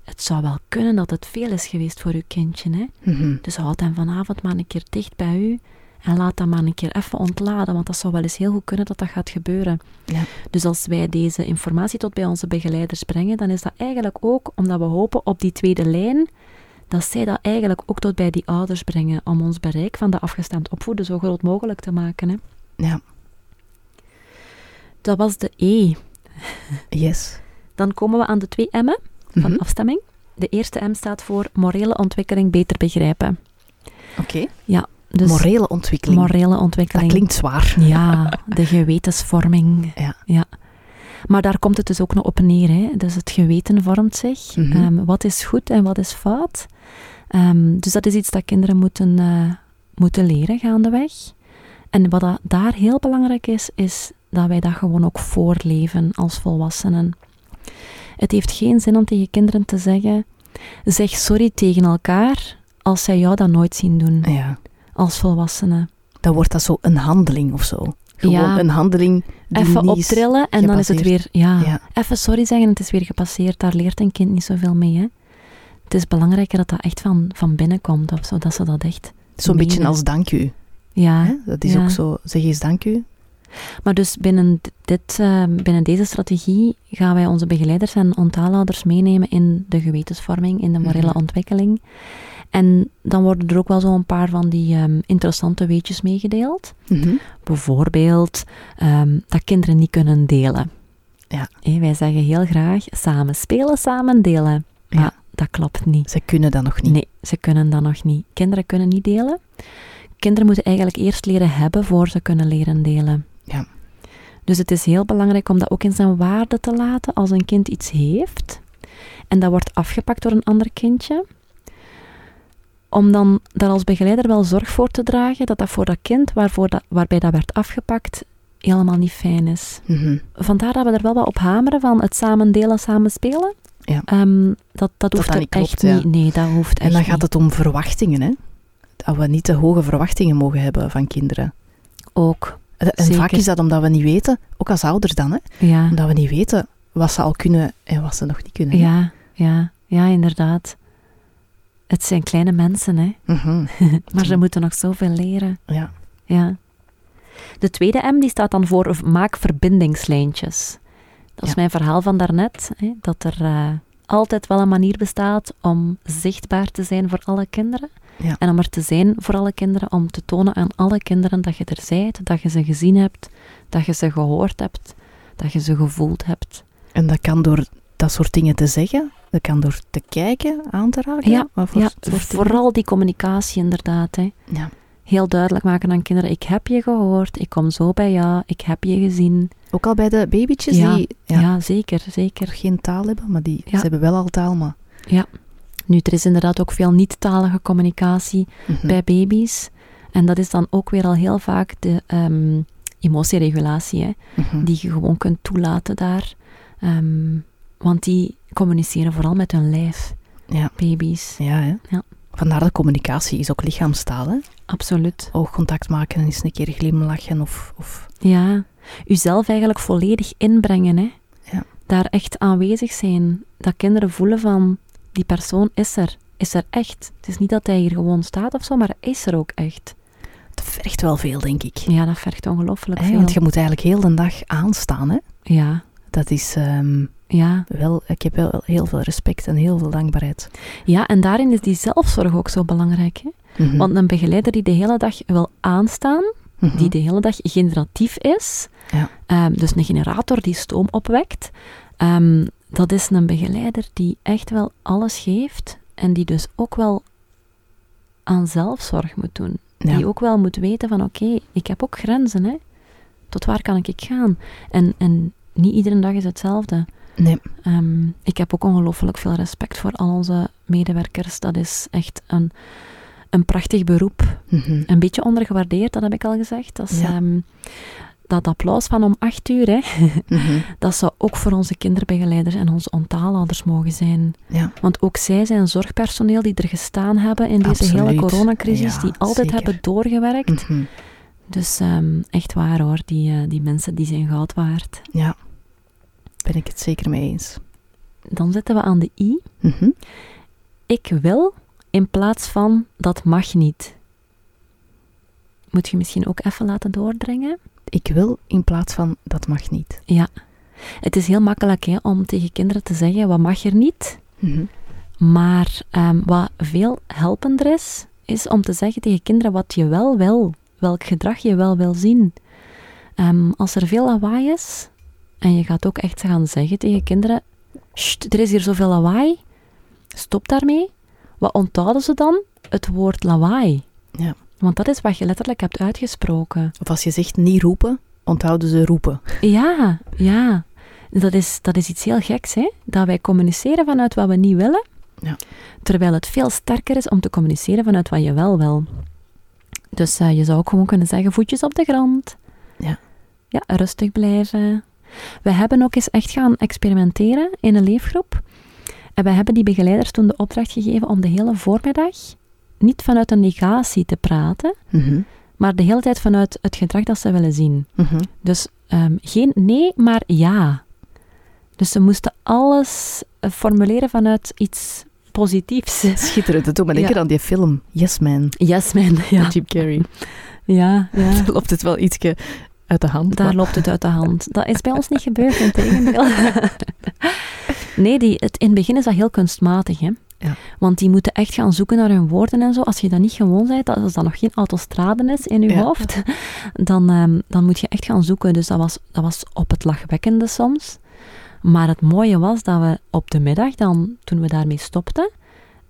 het zou wel kunnen dat het veel is geweest voor uw kindje. Hè? Mhm. Dus houd hem vanavond maar een keer dicht bij u en laat dat maar een keer even ontladen, want dat zou wel eens heel goed kunnen dat dat gaat gebeuren. Ja. Dus als wij deze informatie tot bij onze begeleiders brengen, dan is dat eigenlijk ook omdat we hopen op die tweede lijn dat zij dat eigenlijk ook tot bij die ouders brengen om ons bereik van de afgestemd opvoeden zo groot mogelijk te maken. Hè. ja. Dat was de E. Yes. Dan komen we aan de twee M'en van Mhm. afstemming. De eerste M staat voor morele ontwikkeling beter begrijpen. Oké. Dus Morele ontwikkeling. morele dat ontwikkeling. klinkt zwaar. Ja, de gewetensvorming. Ja. Maar daar komt het dus ook nog op neer. Hè. Dus het geweten vormt zich. Mhm. Ehm, wat is goed en wat is fout. Ehm, dus dat is iets dat kinderen moeten, eh, moeten leren gaandeweg. En wat dat daar heel belangrijk is, is dat wij dat gewoon ook voorleven als volwassenen. Het heeft geen zin om tegen kinderen te zeggen: zeg sorry tegen elkaar als zij jou dat nooit zien doen Ja. als volwassenen. Dan wordt dat zo een handeling of zo. Gewoon Ja. een handeling die Even optrillen en dan is het weer, ja, Ja. even sorry zeggen en het is weer gepasseerd. Daar leert een kind niet zoveel mee. Hè. Het is belangrijker dat dat echt van, van binnen komt, of zo, dat ze dat echt, Zo'n beetje als dank u. ja. Hè? Dat is ja. ook zo, zeg eens dank u. Maar dus binnen, dit, eh, binnen deze strategie gaan wij onze begeleiders en ontaalouders meenemen in de gewetensvorming, in de morele Mhm. ontwikkeling. En dan worden er ook wel zo'n paar van die ehm, interessante weetjes meegedeeld. Mhm. Bijvoorbeeld ehm, dat kinderen niet kunnen delen. Ja. Wij zeggen heel graag samen spelen, samen delen. Maar Ja. dat klopt niet. Ze kunnen dat nog niet. Nee, ze kunnen dat nog niet. Kinderen kunnen niet delen. Kinderen moeten eigenlijk eerst leren hebben voor ze kunnen leren delen. Ja. Dus het is heel belangrijk om dat ook in zijn waarde te laten als een kind iets heeft en dat wordt afgepakt door een ander kindje. om dan daar als begeleider wel zorg voor te dragen dat dat voor dat kind waarvoor dat, waarbij dat werd afgepakt helemaal niet fijn is. Mhm. Vandaar dat we er wel wat op hameren van het samen delen, samen spelen. Ja. Ehm, dat, dat hoeft dat niet echt ja. niet. Nee, dat hoeft echt En dan gaat niet. het om verwachtingen, hè? Dat we niet te hoge verwachtingen mogen hebben van kinderen. ook. En en Zeker. vaak is dat omdat we niet weten, ook als ouders dan, hè? Ja. Omdat we niet weten wat ze al kunnen en wat ze nog niet kunnen. hè. Ja, ja, ja, inderdaad. Het zijn kleine mensen, hè. Mhm. Maar ze moeten nog zoveel leren. ja. Ja. De tweede M die staat dan voor maak verbindingslijntjes. Dat is Ja. mijn verhaal van daarnet. Hè, dat er eh, altijd wel een manier bestaat om zichtbaar te zijn voor alle kinderen. Ja. En om er te zijn voor alle kinderen. Om te tonen aan alle kinderen dat je er bent, dat je ze gezien hebt, dat je ze gehoord hebt, dat je ze gevoeld hebt. En dat kan door dat soort dingen te zeggen, dat kan door te kijken, aan te raken. Ja, voor Ja, vooral die communicatie inderdaad. Hè. Ja. Heel duidelijk maken aan kinderen, ik heb je gehoord, ik kom zo bij jou, ik heb je gezien. Ook al bij de babytjes Ja, die Ja, ja, zeker, zeker. geen taal hebben, maar die, Ja. ze hebben wel al taal, maar... Nu, er is inderdaad ook veel niet-talige communicatie Mhm. bij baby's. En dat is dan ook weer al heel vaak de ehm, emotieregulatie, hè, Mhm. die je gewoon kunt toelaten daar. Ehm, want die communiceren vooral met hun lijf, Ja, baby's. ja, hè. Ja. Vandaar dat communicatie is ook lichaamstaal, hè. Absoluut. Oogcontact maken en eens een keer glimlachen of... of Ja, uzelf eigenlijk volledig inbrengen. Hè. Ja. Daar echt aanwezig zijn. Dat kinderen voelen van, die persoon is er. Is er echt. Het is niet dat hij hier gewoon staat of zo, maar hij is er ook echt. het vergt wel veel, denk ik. Ja, dat vergt ongelooflijk veel. want je moet eigenlijk heel de dag aanstaan, hè. Ja, Dat is ehm, ja. wel... Ik heb wel heel veel respect en heel veel dankbaarheid. ja, en daarin is die zelfzorg ook zo belangrijk. Hè? Mhm. Want een begeleider die de hele dag wil aanstaan, Mhm. die de hele dag generatief is, Ja. ehm, dus een generator die stoom opwekt, ehm, dat is een begeleider die echt wel alles geeft en die dus ook wel aan zelfzorg moet doen. Ja. Die ook wel moet weten van oké, ik heb ook grenzen. Hè? Tot waar kan ik gaan? En, en niet iedere dag is hetzelfde. Nee. Ehm, ik heb ook ongelooflijk veel respect voor al onze medewerkers. Dat is echt een, een prachtig beroep. Mhm. Een beetje ondergewaardeerd, dat heb ik al gezegd. Dat, is, Ja. ehm, dat applaus van om acht uur, hè, Mhm. dat zou ook voor onze kinderbegeleiders en onze onttaalouders mogen zijn. Ja. Want ook zij zijn zorgpersoneel die er gestaan hebben in deze hele coronacrisis, Ja, die altijd zeker. hebben doorgewerkt. Mhm. Dus ehm, echt waar hoor, die, eh, die mensen die zijn goud waard. Ja. Ben ik het zeker mee eens. Dan zitten we aan de i. Mhm. Ik wil in plaats van dat mag niet. Moet je misschien ook even laten doordringen? Ik wil in plaats van dat mag niet. Ja. Het is heel makkelijk hè, om tegen kinderen te zeggen wat mag er niet. Mhm. Maar ehm, wat veel helpender is, is om te zeggen tegen kinderen wat je wel wil. Welk gedrag je wel wil zien. Ehm, als er veel lawaai is, en je gaat ook echt gaan zeggen tegen kinderen, "Sst, er is hier zoveel lawaai, stop daarmee. Wat onthouden ze dan? Het woord lawaai. Ja. Want dat is wat je letterlijk hebt uitgesproken. Of als je zegt niet roepen, onthouden ze roepen. Ja, ja. Dat is, dat is iets heel geks, hè? Dat wij communiceren vanuit wat we niet willen, Ja. terwijl het veel sterker is om te communiceren vanuit wat je wel wil. Dus eh, je zou ook gewoon kunnen zeggen, voetjes op de grond. Ja. Ja, rustig blijven. We hebben ook eens echt gaan experimenteren in een leefgroep. En we hebben die begeleiders toen de opdracht gegeven om de hele voormiddag niet vanuit een negatie te praten, Mhm. maar de hele tijd vanuit het gedrag dat ze willen zien. Mhm. Dus ehm, geen nee, maar ja. Dus ze moesten alles eh, formuleren vanuit iets positiefs. Schitterend. Dat doet me denken Ja. aan die film Yes Man. Yes, man. Ja, Jim Carrey. ja, ja. Daar loopt het wel ietsje uit de hand. Daar maar- loopt het uit de hand. Dat is bij ons niet gebeurd, in tegendeel. Nee, die, het, in het begin is dat heel kunstmatig. Hè? Ja. Want die moeten echt gaan zoeken naar hun woorden en zo. Als je dat niet gewoon bent, als dat nog geen autostraden is in je Ja. hoofd, dan, ehm, dan moet je echt gaan zoeken. Dus dat was, dat was op het lachwekkende soms. Maar het mooie was dat we op de middag, dan, toen we daarmee stopten,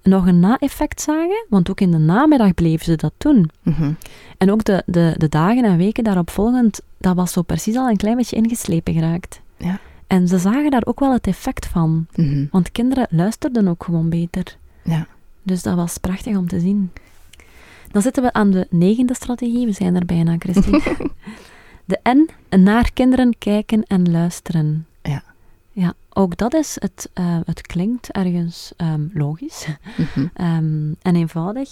nog een na-effect zagen. Want ook in de namiddag bleven ze dat doen. Mhm. En ook de, de, de dagen en weken daarop volgend, dat was zo precies al een klein beetje ingeslepen geraakt. Ja. En ze zagen daar ook wel het effect van. Mhm. Want kinderen luisterden ook gewoon beter. Ja. Dus dat was prachtig om te zien. Dan zitten we aan de negende strategie. We zijn er bijna, Christine. de N, naar kinderen kijken en luisteren. Ja. Ja, ook dat is, het, uh, het klinkt ergens um, logisch Mhm. um, en eenvoudig,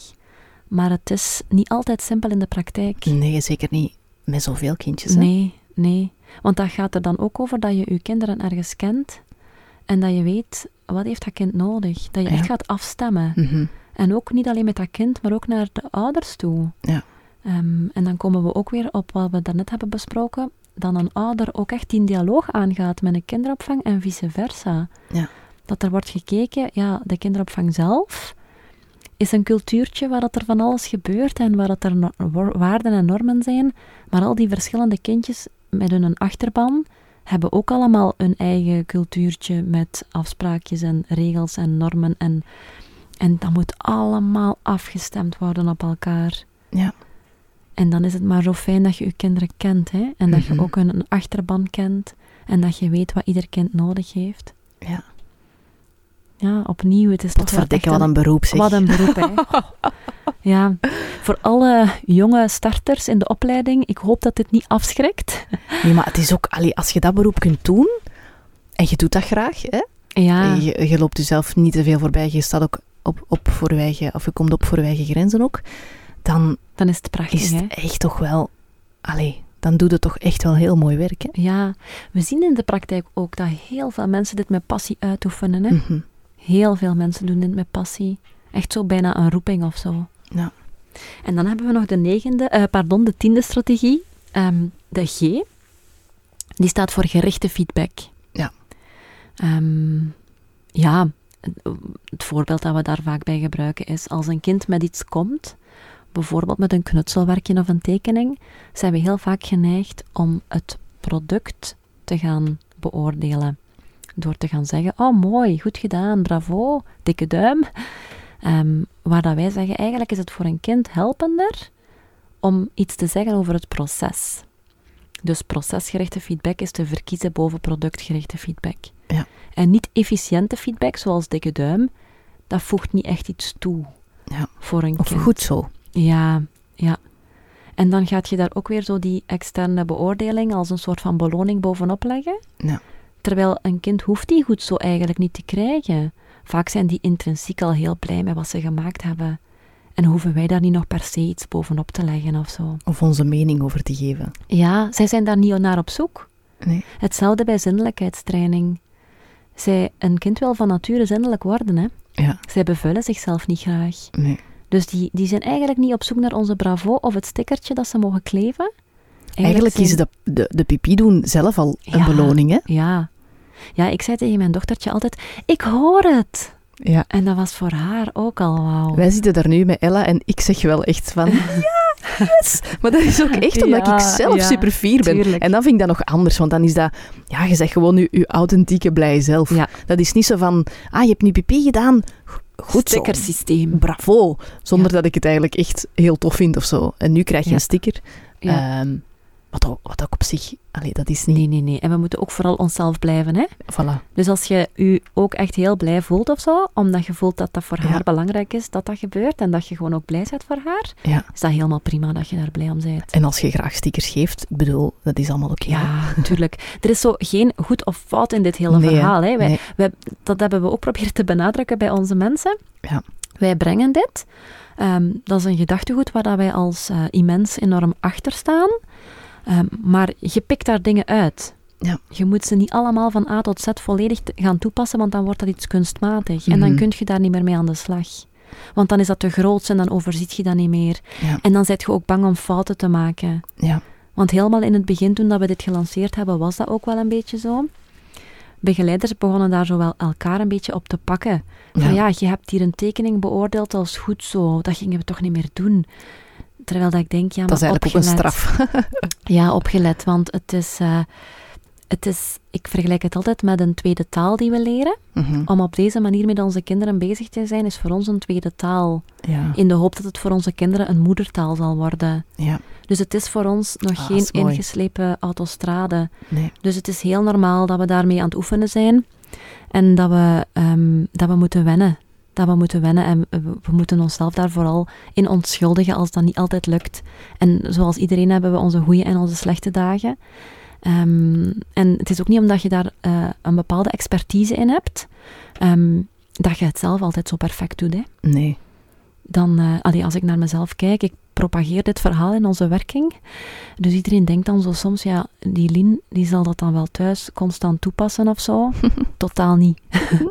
maar het is niet altijd simpel in de praktijk. Nee, zeker niet met zoveel kindjes. Hè? Nee, nee. Want dat gaat er dan ook over dat je je kinderen ergens kent en dat je weet, wat heeft dat kind nodig? Dat je Ja. echt gaat afstemmen. Mhm. En ook niet alleen met dat kind, maar ook naar de ouders toe. Ja. Ehm, en dan komen we ook weer op wat we daarnet hebben besproken, dat een ouder ook echt die dialoog aangaat met een kinderopvang en vice versa. Ja. Dat er wordt gekeken, ja, de kinderopvang zelf is een cultuurtje waar dat er van alles gebeurt en waar dat er waarden en normen zijn, maar al die verschillende kindjes met hun achterban hebben ook allemaal hun eigen cultuurtje met afspraakjes en regels en normen en, en dat moet allemaal afgestemd worden op elkaar. Ja. En dan is het maar zo fijn dat je je kinderen kent, hè? En dat Mhm. je ook een, een achterban kent. En dat je weet wat ieder kind nodig heeft. Ja. Ja, opnieuw, het is Potverdikke, echt wat een beroep zeg. Wat een beroep, hè. ja, voor alle jonge starters in de opleiding, ik hoop dat dit niet afschrikt. Nee, maar het is ook, allee, als je dat beroep kunt doen, en je doet dat graag, hè? Ja, Je, je loopt jezelf niet te veel voorbij, je staat ook op, op voor je eigen, of je komt op voor je eigen grenzen ook, dan dan is het prachtig, is hè. het echt toch wel, allee, dan doe je toch echt wel heel mooi werk, hè? Ja, we zien in de praktijk ook dat heel veel mensen dit met passie uitoefenen, hè. Mhm. Heel veel mensen doen dit met passie. Echt zo bijna een roeping of zo. Ja. En dan hebben we nog de negende, eh, pardon, de tiende strategie. Ehm, de G. Die staat voor gerichte feedback. Ja. Ehm, ja, het voorbeeld dat we daar vaak bij gebruiken is als een kind met iets komt, bijvoorbeeld met een knutselwerkje of een tekening, zijn we heel vaak geneigd om het product te gaan beoordelen. Door te gaan zeggen, oh mooi, goed gedaan, bravo, dikke duim. Ehm, waar dat wij zeggen, eigenlijk is het voor een kind helpender om iets te zeggen over het proces. Dus procesgerichte feedback is te verkiezen boven productgerichte feedback. Ja. En niet efficiënte feedback, zoals dikke duim, dat voegt niet echt iets toe Ja. voor een Of kind. goed zo. Ja, ja. En dan gaat je daar ook weer zo die externe beoordeling als een soort van beloning bovenop leggen. Ja. Terwijl een kind hoeft die goed zo eigenlijk niet te krijgen. Vaak zijn die intrinsiek al heel blij met wat ze gemaakt hebben. En hoeven wij daar niet nog per se iets bovenop te leggen of zo. Of onze mening over te geven. Ja, zij zijn daar niet naar op zoek. Nee. Hetzelfde bij zinnelijkheidstraining. Zij, een kind wil van nature zinnelijk worden, hè. Ja, Zij bevuilen zichzelf niet graag. nee. Dus die, die zijn eigenlijk niet op zoek naar onze bravo of het stickertje dat ze mogen kleven. Eigenlijk is de, de, de pipi doen zelf al een beloning, hè? Ja. Ja, ik zei tegen mijn dochtertje altijd, ik hoor het. Ja. En dat was voor haar ook al wauw. Wij zitten daar nu met Ella en ik zeg wel echt van... Ja, yes! Maar dat is ook echt omdat Ja, ik zelf ja, super fier ben. tuurlijk. En dan vind ik dat nog anders, want dan is dat... Ja, je zegt gewoon je, je authentieke blij zelf. Ja. Dat is niet zo van... Ah, je hebt nu pipi gedaan. Goed zo. Stickersysteem. Bravo. Zonder dat ik het eigenlijk echt heel tof vind of zo. En nu krijg je een sticker. Ja. Wat, ook, wat ook op zich... Allee, dat is niet... Nee, nee, nee. En we moeten ook vooral onszelf blijven, hè. Voilà. Dus als je je ook echt heel blij voelt of zo, omdat je voelt dat dat voor Ja. haar belangrijk is, dat dat gebeurt, en dat je gewoon ook blij bent voor haar, Ja. is dat helemaal prima dat je daar blij om bent. En als je graag stickers geeft, ik bedoel, dat is allemaal oké. Ja, natuurlijk. Er is zo geen goed of fout in dit hele Nee, verhaal. Hè. Wij, Nee. wij- dat hebben we ook proberen te benadrukken bij onze mensen. Ja. Wij brengen dit. Ehm, dat is een gedachtegoed waar dat wij als eh, immens enorm achter staan. Ehm, maar je pikt daar dingen uit. Ja. Je moet ze niet allemaal van A tot Z volledig gaan toepassen, want dan wordt dat iets kunstmatig. En dan Mhm. kun je daar niet meer mee aan de slag. Want dan is dat te groot en dan overziet je dat niet meer. Ja. En dan zit je ook bang om fouten te maken. Ja. Want helemaal in het begin, toen dat we dit gelanceerd hebben, was dat ook wel een beetje zo. Begeleiders begonnen daar zo wel elkaar een beetje op te pakken. Van Ja. ja, je hebt hier een tekening beoordeeld als goed zo, dat gingen we toch niet meer doen. Terwijl dat ik denk, ja, maar Dat is eigenlijk ook een opgelet. straf. Ja, opgelet, want het is, eh, het is, ik vergelijk het altijd met een tweede taal die we leren. Mhm. Om op deze manier met onze kinderen bezig te zijn, is voor ons een tweede taal. Ja. In de hoop dat het voor onze kinderen een moedertaal zal worden. ja. Dus het is voor ons nog Ah, geen ingeslepen autostrade. Nee. Dus het is heel normaal dat we daarmee aan het oefenen zijn. En dat we, ehm, dat we moeten wennen. Dat we moeten wennen en we, moeten onszelf daar vooral in onschuldigen als dat niet altijd lukt. En zoals iedereen hebben we onze goede en onze slechte dagen. Ehm, en het is ook niet omdat je daar eh, een bepaalde expertise in hebt, ehm, dat je het zelf altijd zo perfect doet. Hè. Nee. Dan, eh, allee, als ik naar mezelf kijk, ik propageer dit verhaal in onze werking. Dus iedereen denkt dan zo soms, ja, die Lien, die zal dat dan wel thuis constant toepassen of zo. Totaal niet.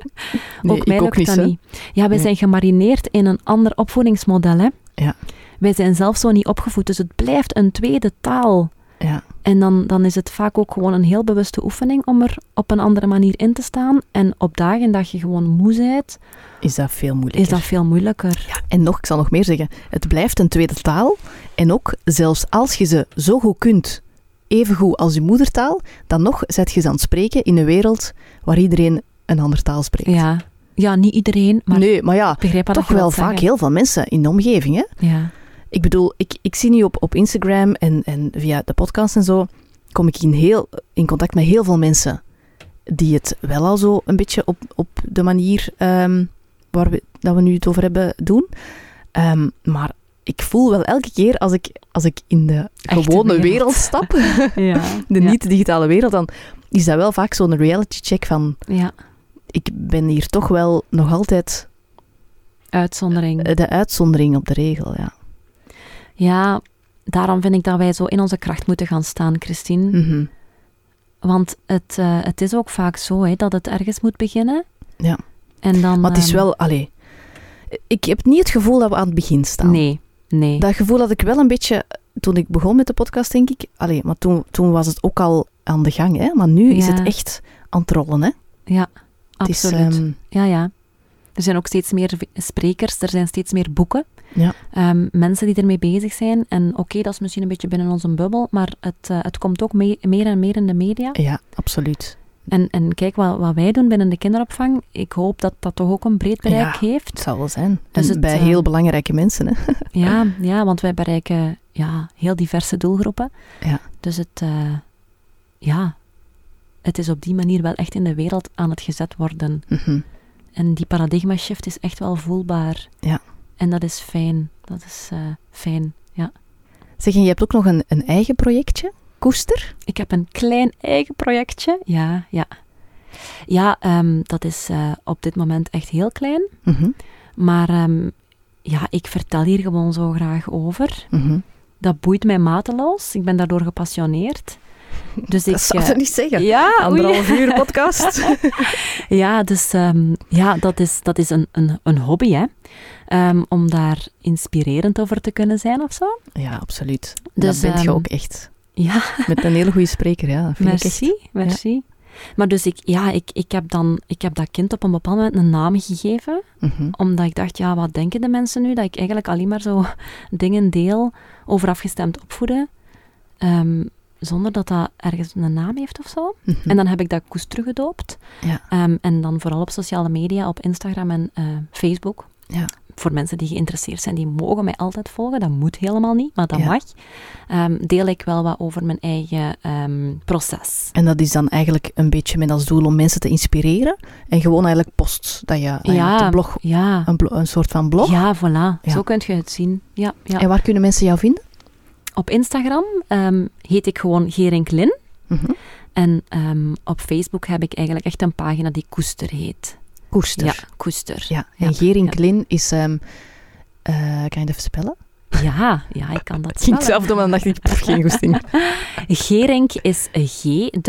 Nee, ook mij ook lukt niet, dat niet. Ja, wij Nee. zijn gemarineerd in een ander opvoedingsmodel, hè. Ja. Wij zijn zelf zo niet opgevoed, dus het blijft een tweede taal. Ja. En dan, dan is het vaak ook gewoon een heel bewuste oefening om er op een andere manier in te staan. En op dagen dat je gewoon moe bent, Is dat veel moeilijker. is dat veel moeilijker. Ja, en nog, ik zal nog meer zeggen. Het blijft een tweede taal. En ook, zelfs als je ze zo goed kunt, even goed als je moedertaal, dan nog zet je ze aan het spreken in een wereld waar iedereen een andere taal spreekt. Ja, ja niet iedereen, maar nee, maar ja, toch wel vaak zeggen. heel veel mensen in de omgeving. Hè? Ja, Ik bedoel, ik, ik zie nu op, op Instagram en, en via de podcast en zo, kom ik in, heel, in contact met heel veel mensen die het wel al zo een beetje op, op de manier ehm, waar we, dat we nu het over hebben doen. Ehm, maar ik voel wel elke keer als ik, als ik in de Echte gewone wereld, wereld. stap, ja. de ja. niet-digitale wereld, dan is dat wel vaak zo'n reality check van ja, ik ben hier toch wel nog altijd uitzondering. eh, de uitzondering op de regel. Ja. Ja, daarom vind ik dat wij zo in onze kracht moeten gaan staan, Christine. Mhm. Want het, eh, het is ook vaak zo hè, dat het ergens moet beginnen. Ja. En dan, Maar het is ehm, wel, allee, ik heb niet het gevoel dat we aan het begin staan. Nee, nee. Dat gevoel had ik wel een beetje toen ik begon met de podcast, denk ik. Allee, maar toen, toen was het ook al aan de gang, hè? Maar nu is het echt aan het rollen, hè? Ja, is, absoluut. ehm, Ja, ja. Er zijn ook steeds meer sprekers, er zijn steeds meer boeken. Ja. Ehm, mensen die ermee bezig zijn. En oké, dat is misschien een beetje binnen onze bubbel, maar het, eh, het komt ook mee- meer en meer in de media. ja, absoluut. En, en kijk, wat, wat wij doen binnen de kinderopvang, ik hoop dat dat toch ook een breed bereik Ja. heeft. Het zal wel zijn. Dus en het, bij eh, heel belangrijke mensen, hè? Ja, ja, want wij bereiken ja, heel diverse doelgroepen. Ja. Dus het, eh, ja, het is op die manier wel echt in de wereld aan het gezet worden. Mhm. En die paradigma shift is echt wel voelbaar. Ja. En dat is fijn. Dat is eh, fijn, ja. Zeg, en je hebt ook nog een, een eigen projectje, Koester? Ik heb een klein eigen projectje. Ja, ja. Ja, ehm, dat is eh, op dit moment echt heel klein. Mhm. Maar ehm, ja, ik vertel hier gewoon zo graag over. Mhm. Dat boeit mij mateloos. Ik ben daardoor gepassioneerd. Dus ik, Dat zou eh, je niet zeggen. Ja, oei. Anderhalf uur podcast. Ja, dus ehm, ja, dat is, dat is een, een, een hobby, hè. Ehm, om daar inspirerend over te kunnen zijn of zo. ja, absoluut. Dus, dat bent je ehm, ook echt. Ja, Met een hele goede spreker, ja. Dat vind ik echt. merci, merci. Maar dus ik, ja, ik, ik, heb dan, ik heb dat kind op een bepaald moment een naam gegeven. Mhm. Omdat ik dacht, ja, wat denken de mensen nu? Dat ik eigenlijk alleen maar zo dingen deel over afgestemd opvoeden. ehm, zonder dat dat ergens een naam heeft of zo. Mhm. En dan heb ik dat koers teruggedoopt. Ja. En dan vooral op sociale media, op Instagram en eh, Facebook. Ja. Voor mensen die geïnteresseerd zijn, die mogen mij altijd volgen. Dat moet helemaal niet, maar dat Ja. mag. Ehm, deel ik wel wat over mijn eigen ehm, proces. En dat is dan eigenlijk een beetje met als doel om mensen te inspireren. En gewoon eigenlijk post dat je ja, de blog, ja. een, blo- een soort van blog. Ja, voilà. Zo kunt je het zien. Ja, ja. En waar kunnen mensen jou vinden? Op Instagram ehm, heet ik gewoon Gerink Lin. Mhm. En op Facebook heb ik eigenlijk echt een pagina die Koester heet. Koester. Ja, Ja. Koester. En Ja, Gering Klin is... ehm, eh, kan je het even spellen? Ja, ja, ik kan dat Ik ging zelf doen, maar dan dacht ik, pff, geen goesting. Gerink is G-E-E-R-I-N-C-K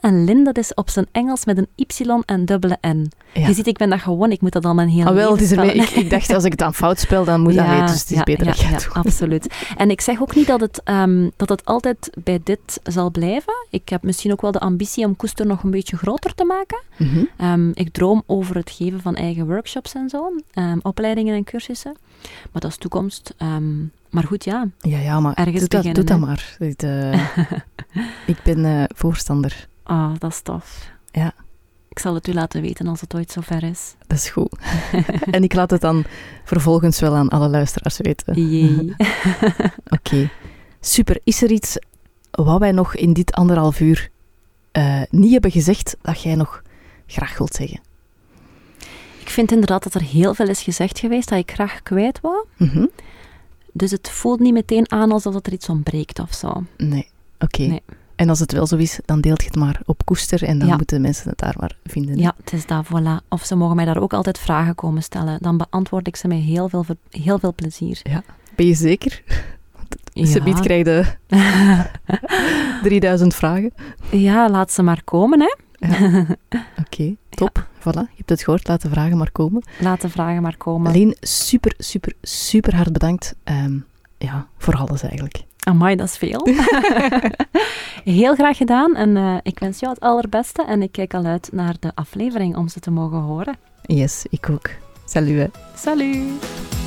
en Lin dat is op zijn Engels met een Y en dubbele N. Ja. Je ziet, ik ben dat gewoon, ik moet dat al mijn hele Ah, wel, het leven is ermee, ik, dacht, als ik het dan fout spel, dan moet dat weten. Dus het is ja, beter ja, dat jij ja, absoluut. En ik zeg ook niet dat het, ehm, dat het altijd bij dit zal blijven. Ik heb misschien ook wel de ambitie om Koester nog een beetje groter te maken. Mhm. Ehm, ik droom over het geven van eigen workshops en zo, ehm, opleidingen en cursussen. Maar dat is toekomst. Ehm, maar goed, ja. Ja, ja, maar Ergens doe dat, doe dat maar. Dit, eh, ik ben eh, voorstander. Ah, dat is tof. Ja. Ik zal het u laten weten als het ooit zover is. Dat is goed. en ik laat het dan vervolgens wel aan alle luisteraars weten. Jee. Oké, super. Is er iets wat wij nog in dit anderhalf uur eh, niet hebben gezegd dat jij nog graag wilt zeggen? Ik vind inderdaad dat er heel veel is gezegd geweest dat ik graag kwijt wou. Mhm. Dus het voelt niet meteen aan alsof er iets ontbreekt of zo. Nee, oké. Nee. En als het wel zo is, dan deelt je het maar op koester en dan Ja. moeten mensen het daar maar vinden. hè? Ja, het is dat, voilà. Of ze mogen mij daar ook altijd vragen komen stellen. Dan beantwoord ik ze met heel veel, heel veel plezier. Ben je zeker? Ze biedt krijg je 3000 vragen. Ja, laat ze maar komen, hè. Oké, top. Voilà, je hebt het gehoord. Laat de vragen maar komen. Laat de vragen maar komen. Alleen super, super, super hard bedankt. ehm, ja, voor alles eigenlijk. Amai, dat is veel. Heel graag gedaan en eh, ik wens jou het allerbeste en ik kijk al uit naar de aflevering om ze te mogen horen. Yes, ik ook. Salut. hè. Salut!